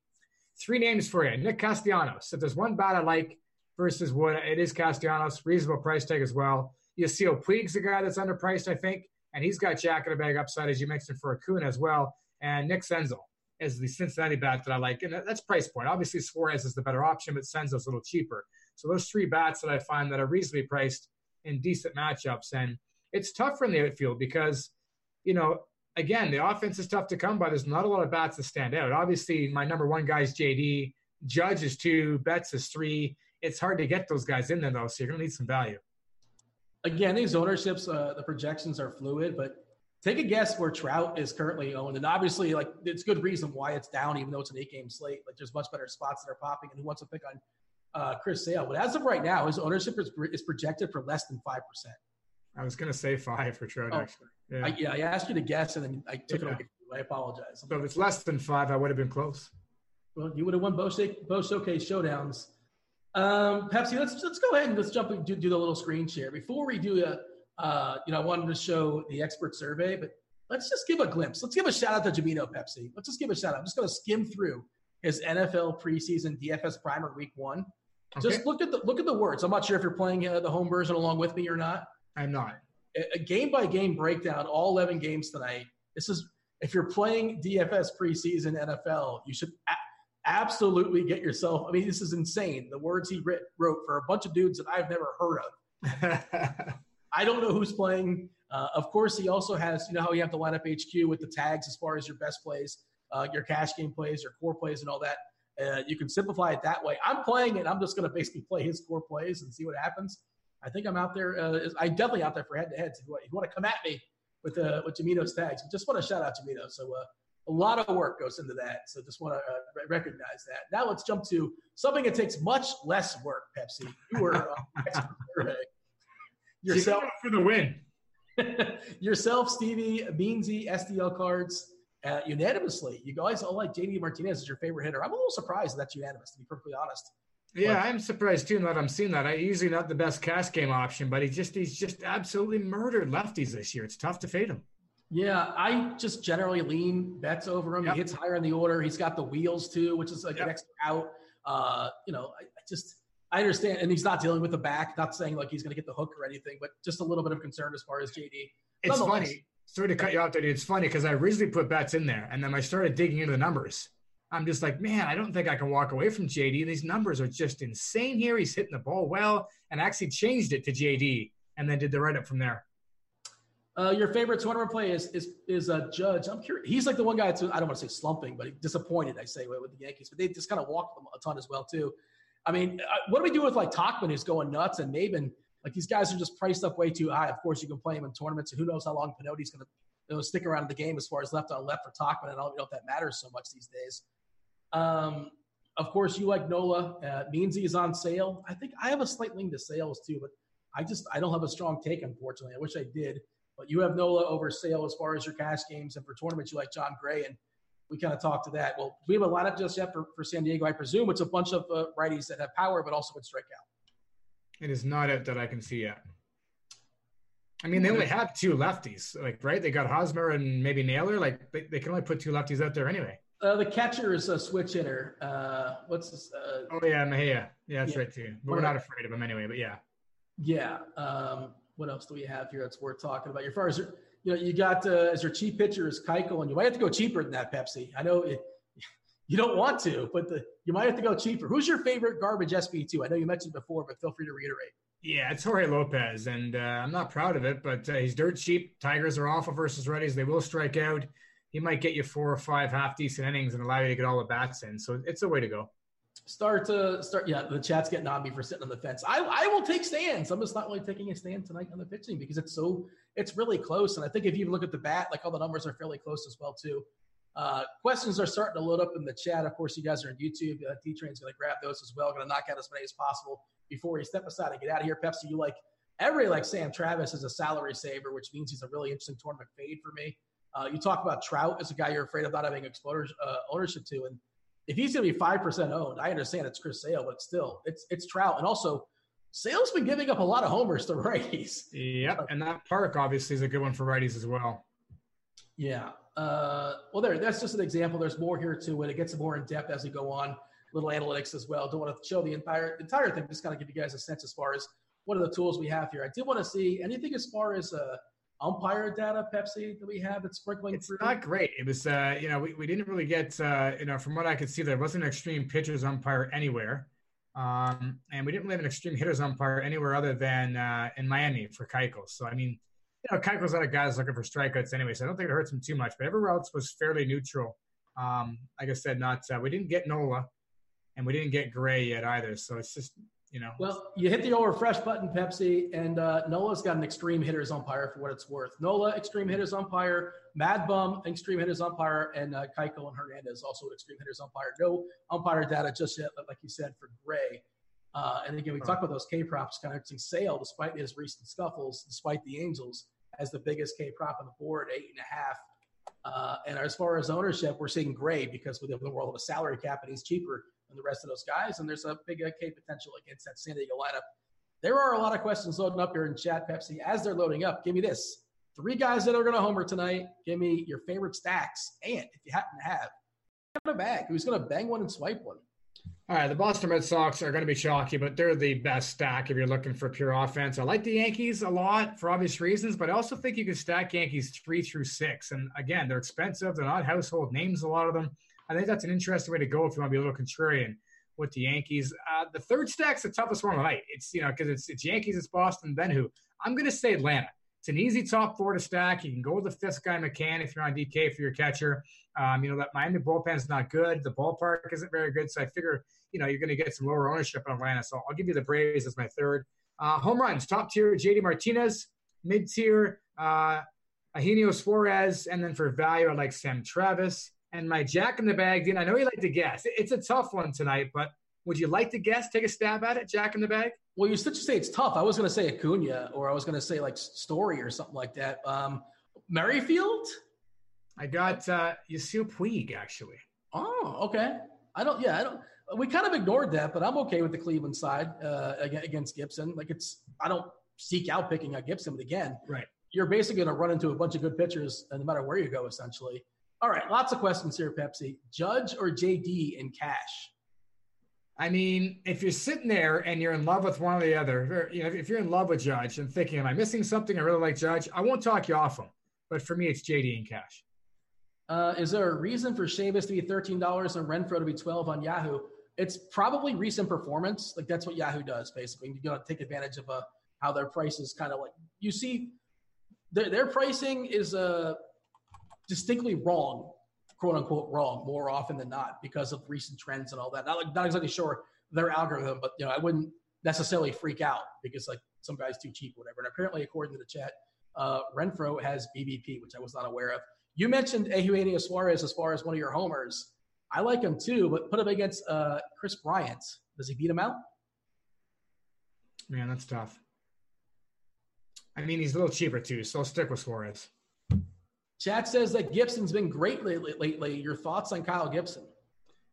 Three names for you: Nick Castellanos. If there's one bat I like versus Wood, it is Castellanos. Reasonable price tag as well. Yasiel Puig's the guy that's underpriced, I think, and he's got jack in a bag upside as you mentioned for Acuna as well. And Nick Senzel is the Cincinnati bat that I like, and that's price point. Obviously, Suarez is the better option, but Senzel's a little cheaper. So those three bats that I find that are reasonably priced in decent matchups, and it's tough in the outfield because, you know, again, the offense is tough to come by. There's not a lot of bats that stand out. Obviously, my number one guy is JD. Judge is two. Betts is three. It's hard to get those guys in there though, so you're gonna need some value. Again, these ownerships, uh, the projections are fluid, but take a guess where Trout is currently owned. And obviously, like it's good reason why it's down, even though it's an eight game slate. Like there's much better spots that are popping. And who wants to pick on uh, Chris Sale? But as of right now, his ownership is, is projected for less than five percent. I was going to say five for Trout. Oh, actually, yeah. I, yeah. I asked you to guess, and then I took yeah. it away. I apologize. So if it's less than five, I would have been close. Well, you would have won both, both showcase showdowns. Um, Pepsi, let's let's go ahead and let's jump and do, do the little screen share before we do a. Uh, you know, I wanted to show the expert survey, but let's just give a glimpse. Let's give a shout out to Jamino Pepsi. Let's just give a shout out. I'm just going to skim through his NFL preseason DFS primer week one. Okay. Just look at the look at the words. I'm not sure if you're playing uh, the home version along with me or not. I'm not. A, game by game breakdown, all 11 games tonight. This is if you're playing DFS preseason NFL, you should a- absolutely get yourself. I mean, this is insane. The words he writ, wrote for a bunch of dudes that I've never heard of. <laughs> I don't know who's playing uh, of course, he also has, you know, how you have the lineup HQ with the tags as far as your best plays, uh, your cash game plays, your core plays, and all that. Uh, you can simplify it that way. I'm playing it. I'm just going to basically play his core plays and see what happens. I think I'm out there. Uh, I'm definitely out there for head to head. If you want to come at me with uh, with Jamino's tags, just want to shout out Jamino. So uh, a lot of work goes into that. So just want to uh, recognize that. Now let's jump to something that takes much less work. Pepsi, you were uh, <laughs> yourself for the win. <laughs> Yourself, Stevie, Beansy, SDL cards, uh, unanimously. You guys all like JD Martinez as your favorite hitter. I'm a little surprised that's unanimous, to be perfectly honest. Yeah, but, I'm surprised too that I'm seeing that. I usually not the best cast game option, but he just he's just absolutely murdered lefties this year. It's tough to fade him. Yeah, I just generally lean Betts over him. Yep. He hits higher in the order. He's got the wheels too, which is like yep. an extra out. Uh, you know, I, I just I understand, and he's not dealing with the back. Not saying like he's going to get the hook or anything, but just a little bit of concern as far as JD. It's funny. Sorry to cut you off, dude. It's funny because I originally put Betts in there, and then I started digging into the numbers. I'm just like, man, I don't think I can walk away from JD. These numbers are just insane here. He's hitting the ball well, and actually changed it to JD, and then did the write up from there. Uh, your favorite tournament play is is is a Judge. I'm curious. He's like the one guy. To, I don't want to say slumping, but disappointed. I say with, the Yankees, but they just kind of walked them a ton as well too. I mean, uh, what do we do with like Tauchman who's going nuts and Maybin? Like these guys are just priced up way too high. Of course, you can play them in tournaments. Who knows how long Pannone's going to you know, stick around in the game as far as left on left for. And I don't know if that matters so much these days. Um, of course, you like Nola. Uh, Meansy is on sale. I think I have a slight lean to sales too, but I just I don't have a strong take, unfortunately. I wish I did. But you have Nola over Sale as far as your cash games, and for tournaments, you like Jon Gray. And we kind of talked to that. Well, we have a lineup just yet for, for San Diego. I presume it's a bunch of uh, righties that have power, but also would strike out. It is not out that I can see yet. I mean, they only have two lefties, like right? They got Hosmer and maybe Naylor. Like they, they can only put two lefties out there anyway. Uh, the catcher is a switch hitter. Uh, what's this? Uh, oh yeah, Mejia. Yeah, that's yeah. right too. But we're not afraid of him anyway. But yeah. Yeah. Um, what else do we have here that's worth talking about? Your far as you know, you got uh, as your cheap pitcher is Keuchel, and you might have to go cheaper than that, Pepsi. I know it, <laughs> you don't want to, but the, you might have to go cheaper. Who's your favorite garbage SP2? I know you mentioned before, but feel free to reiterate. Yeah, it's Jorge Lopez, and uh, I'm not proud of it, but uh, he's dirt cheap. Tigers are awful versus Reddies. They will strike out. He might get you four or five half decent innings and allow you to get all the bats in. So it's a way to go. start to start. Yeah, the chat's getting on me for sitting on the fence. I, I will take stands. I'm just not really taking a stand tonight on the pitching because it's so it's really close. And I think if you look at the bat, like all the numbers are fairly close as well too. Uh, questions are starting to load up in the chat. Of course, you guys are on YouTube. Uh, D Train's going to grab those as well. Going to knock out as many as possible before we step aside and get out of here. Pepsi, you like every like Sam Travis is a salary saver, which means he's a really interesting tournament fade for me. Uh, you talk about Trout as a guy you're afraid of not having exposure, uh, ownership to, and if he's going to be five percent owned, I understand it's Chris Sale, but still, it's it's Trout, and also Sale's been giving up a lot of homers to <laughs> righties. Yep, and that park obviously is a good one for righties as well. Yeah. Uh, well, there. That's just an example. There's more here to it. It gets more in depth as we go on. Little analytics as well. Don't want to show the entire entire thing. Just kind of give you guys a sense as far as what are the tools we have here. I did want to see anything as far as uh, umpire data, Pepsi, that we have that's sprinkling it's through? not great. It was, uh, you know, we, we didn't really get, uh, you know, from what I could see, there wasn't an extreme pitchers umpire anywhere. Um, and we didn't really have an extreme hitters umpire anywhere other than uh, in Miami for Keuchel. So, I mean, you know, Keuchel's not a guy that's looking for strikeouts anyway, so I don't think it hurts him too much. But everywhere else was fairly neutral. Um, like I said, not uh, we didn't get Nola, and we didn't get Gray yet either. So it's just you know. Well, you hit the old refresh button, Pepsi, and uh, Nola's got an extreme hitters umpire for what it's worth. Nola, extreme hitters umpire. Mad Bum, extreme hitters umpire, and uh, Keuchel and Hernandez also an extreme hitters umpire. No umpire data just yet, but like you said, for Gray. Uh, and again, we talked about those K props kind of Sale, despite his recent scuffles, despite the Angels as the biggest K prop on the board, eight and a half. Uh, and as far as ownership, we're seeing Gray because we live in the world of a salary cap and he's cheaper the rest of those guys. And there's a big K potential against that San Diego lineup. There are a lot of questions loading up here in chat, Pepsi. As they're loading up, give me this. Three guys that are going to homer tonight. Give me your favorite stacks. And if you happen to have, a bag. Who's going to bang one and swipe one? All right, the Boston Red Sox are going to be chalky, but they're the best stack if you're looking for pure offense. I like the Yankees a lot for obvious reasons, but I also think you can stack Yankees three through six. And again, they're expensive. They're not household names, a lot of them. I think that's an interesting way to go if you want to be a little contrarian with the Yankees. Uh, the third stack's the toughest one tonight. It's you know because it's it's Yankees, it's Boston, then who? I'm going to say Atlanta. It's an easy top four to stack. You can go with the fifth guy McCann if you're on DK for your catcher. Um, you know that Miami bullpen's not good. The ballpark isn't very good, so I figure you know you're going to get some lower ownership in Atlanta. So I'll give you the Braves as my third. Uh, home runs, top tier, JD Martinez, mid tier, uh, Suarez, and then for value, I like Sam Travis. And my Jack in the Bag, Dean, I know you like to guess. It's a tough one tonight, but would you like to guess? Take a stab at it, Jack in the Bag? Well, you should say it's tough. I was going to say Acuna, or I was going to say like Story or something like that. Um, Merrifield? I got uh, Yasiel Puig, actually. Oh, okay. I don't, yeah, I don't, we kind of ignored that, but I'm okay with the Cleveland side uh, against Gibson. Like it's, I don't seek out picking out Gibson, but again, right. You're basically going to run into a bunch of good pitchers, and no matter where you go, essentially. All right, lots of questions here, Pepsi. Judge or JD in cash? I mean, if you're sitting there and you're in love with one or the other, you know, if you're in love with Judge and thinking, "Am I missing something? I really like Judge." I won't talk you off him, but for me, it's JD in cash. Uh, is there a reason for Sheamus to be thirteen dollars and Renfroe to be twelve on Yahoo? It's probably recent performance. Like that's what Yahoo does, basically. You got to take advantage of uh, how their price is kind of like you see. Their, their pricing is uh, distinctly wrong, quote unquote wrong, more often than not because of recent trends and all that. Not like not exactly sure their algorithm, but you know I wouldn't necessarily freak out because like some guy's too cheap, or whatever. And apparently, according to the chat, uh, Renfroe has BvP, which I was not aware of. You mentioned Eugenio Suarez as far as one of your homers. I like him too, but put him against uh, Kris Bryant. Does he beat him out? Man, that's tough. I mean, he's a little cheaper too, so I'll stick with Suarez. Chat says that Gibson's been great lately. lately. Your thoughts on Kyle Gibson?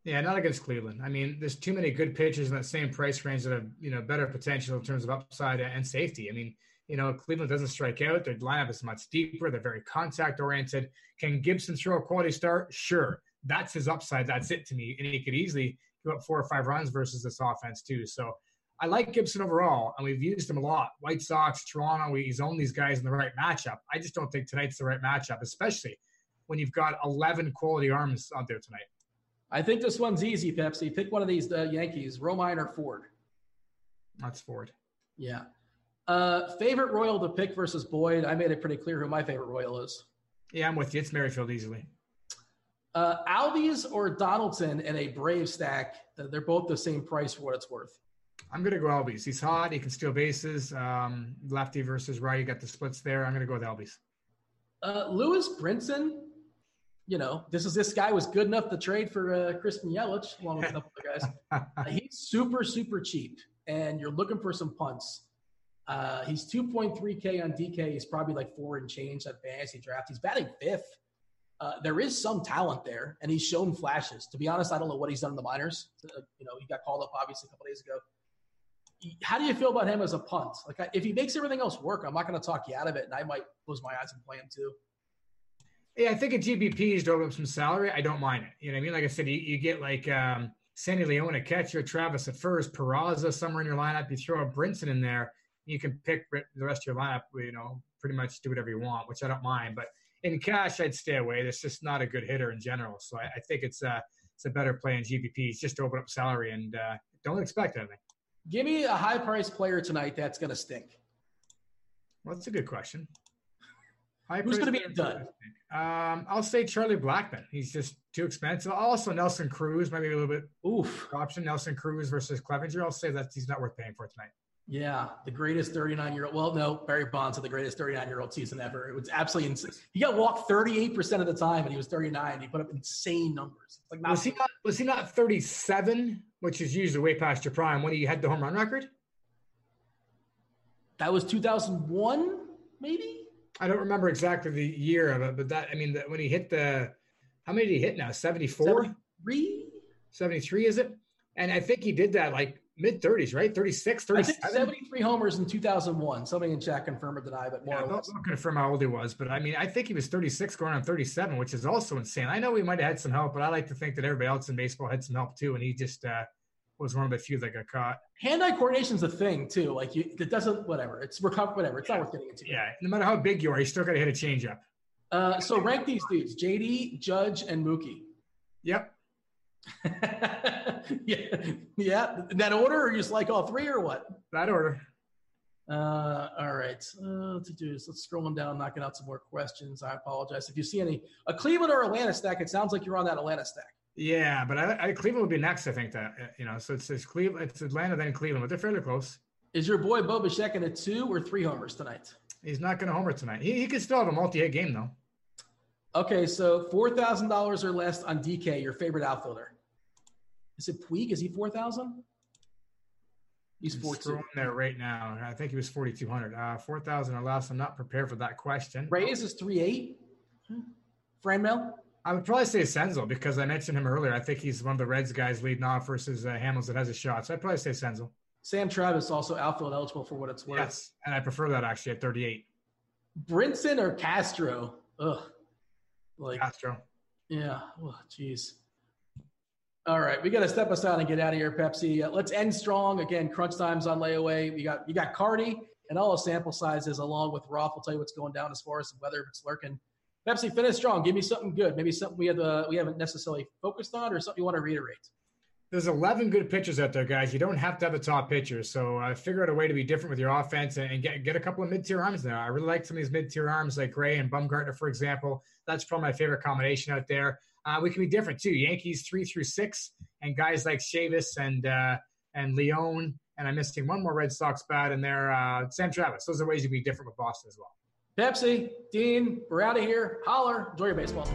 Yeah, not against Cleveland. I mean, there's too many good pitchers in that same price range that have you know better potential in terms of upside and safety. I mean, you know, Cleveland doesn't strike out. Their lineup is much deeper. They're very contact oriented. Can Gibson throw a quality start? Sure. That's his upside. That's it to me. And he could easily give up four or five runs versus this offense, too. So I like Gibson overall, and we've used him a lot. White Sox, Toronto, he's owned these guys in the right matchup. I just don't think tonight's the right matchup, especially when you've got 11 quality arms out there tonight. I think this one's easy, Pepsi. Pick one of these uh, Yankees, Romine or Ford. That's Ford. Yeah. Uh, favorite Royal to pick versus Boyd. I made it pretty clear who my favorite Royal is. Yeah, I'm with you. It's Merrifield easily. Uh, Albies or Donaldson in a Brave stack? They're both the same price for what it's worth. I'm going to go Albies. He's hot. He can steal bases. Um, lefty versus right. You got the splits there. I'm going to go with Albies. Uh, Lewis Brinson, you know, this is this guy was good enough to trade for uh, Christian Yelich along with a couple of guys. <laughs> Uh, he's super super cheap, and you're looking for some punts. Uh, he's 2.3K on DK. He's probably like four and change at fantasy draft. He's batting fifth. Uh, there is some talent there, and he's shown flashes. To be honest, I don't know what he's done in the minors. Uh, you know, he got called up obviously a couple days ago. How do you feel about him as a punt? Like, if he makes everything else work, I'm not going to talk you out of it, and I might close my eyes and play him too. Yeah, I think a GPP is drove up some salary. I don't mind it. You know what I mean? Like I said, you, you get like um, Sandy Leon at catcher, Travis at first, Peraza somewhere in your lineup. You throw a Brinson in there, you can pick the rest of your lineup. You know, pretty much do whatever you want, which I don't mind. But in cash, I'd stay away. That's just not a good hitter in general. So I, I think it's a it's a better play in GPPs. Just to open up salary and uh, don't expect anything. Give me a high price player tonight that's going to stink. Well, that's a good question. High Who's going to be a dud? Um, I'll say Charlie Blackmon. He's just too expensive. Also, Nelson Cruz, maybe a little bit oof option. Nelson Cruz versus Clevinger. I'll say that he's not worth paying for tonight. Yeah, the greatest 39 year old. Well, no, Barry Bonds had the greatest 39 year old season ever. It was absolutely insane. He got walked 38% of the time, and he was 39. He put up insane numbers. Like was he not? Was he not 37, which is usually way past your prime when he had the home run record? That was 2001, maybe. I don't remember exactly the year of it, but that I mean, that when he hit the, how many did he hit now? 74? 73? 73 is it? And I think he did that like mid 30s, right? 36, 37? 73 homers in 2001. Somebody in chat confirm or deny, but more yeah, or less. I'll confirm how old he was, but I mean, I think he was 36 going on 37, which is also insane. I know we might have had some help, but I like to think that everybody else in baseball had some help too, and he just uh, was one of the few that got caught. Hand-eye coordination is a thing too. Like you, it doesn't whatever. It's recover whatever. It's not worth getting into. Yeah, no matter how big you are, you still got to hit a changeup. Uh, so rank these dudes: JD, Judge, and Mookie. Yep. <laughs> yeah, yeah. In that order, or you just like all three, or what? That order. Uh, all right. Uh, to do is let's scroll them down, knocking out some more questions. I apologize if you see any a Cleveland or Atlanta stack. It sounds like you're on that Atlanta stack. Yeah, but I, I, Cleveland would be next. I think that uh, you know, so it's, it's Cleveland, it's Atlanta, then Cleveland, but they're fairly close. Is your boy Bo Bichette going to two or three homers tonight? He's not going to homer tonight. He, he could still have a multi-hit game though. Okay, so four thousand dollars or less on DK, your favorite outfielder. Is it Puig? Is he four thousand? He's four two. there right now. I think he was forty two hundred. Uh, four thousand or less. I'm not prepared for that question. Reyes is three eight. Franmil. I would probably say Senzel because I mentioned him earlier. I think he's one of the Reds guys leading off versus uh, Hamels that has a shot. So I'd probably say Senzel. Sam Travis also outfield eligible for what it's worth. Yes, and I prefer that actually at 38. Brinson or Castro? Ugh. Like Castro. Yeah. Oh, jeez. All right, we got to step aside and get out of here, Pepsi. Uh, let's end strong. Again, crunch times on layaway. We got you got Cardi and all the sample sizes along with Roth. We'll tell you what's going down as far as whether it's lurking. Pepsi, finish strong. Give me something good. Maybe something we have uh, we haven't necessarily focused on, or something you want to reiterate. There's 11 good pitchers out there, guys. You don't have to have the top pitchers. So uh, figure out a way to be different with your offense and, get get a couple of mid tier arms now. I really like some of these mid tier arms, like Gray and Bumgarner, for example. That's probably my favorite combination out there. Uh, we can be different too. Yankees three through six, and guys like Chavis and uh, and Leon, and I'm missing one more Red Sox bat in there. Uh, Sam Travis. Those are ways you can be different with Boston as well. Pepsi, Dean, we're out of here. Holler. Enjoy your baseball.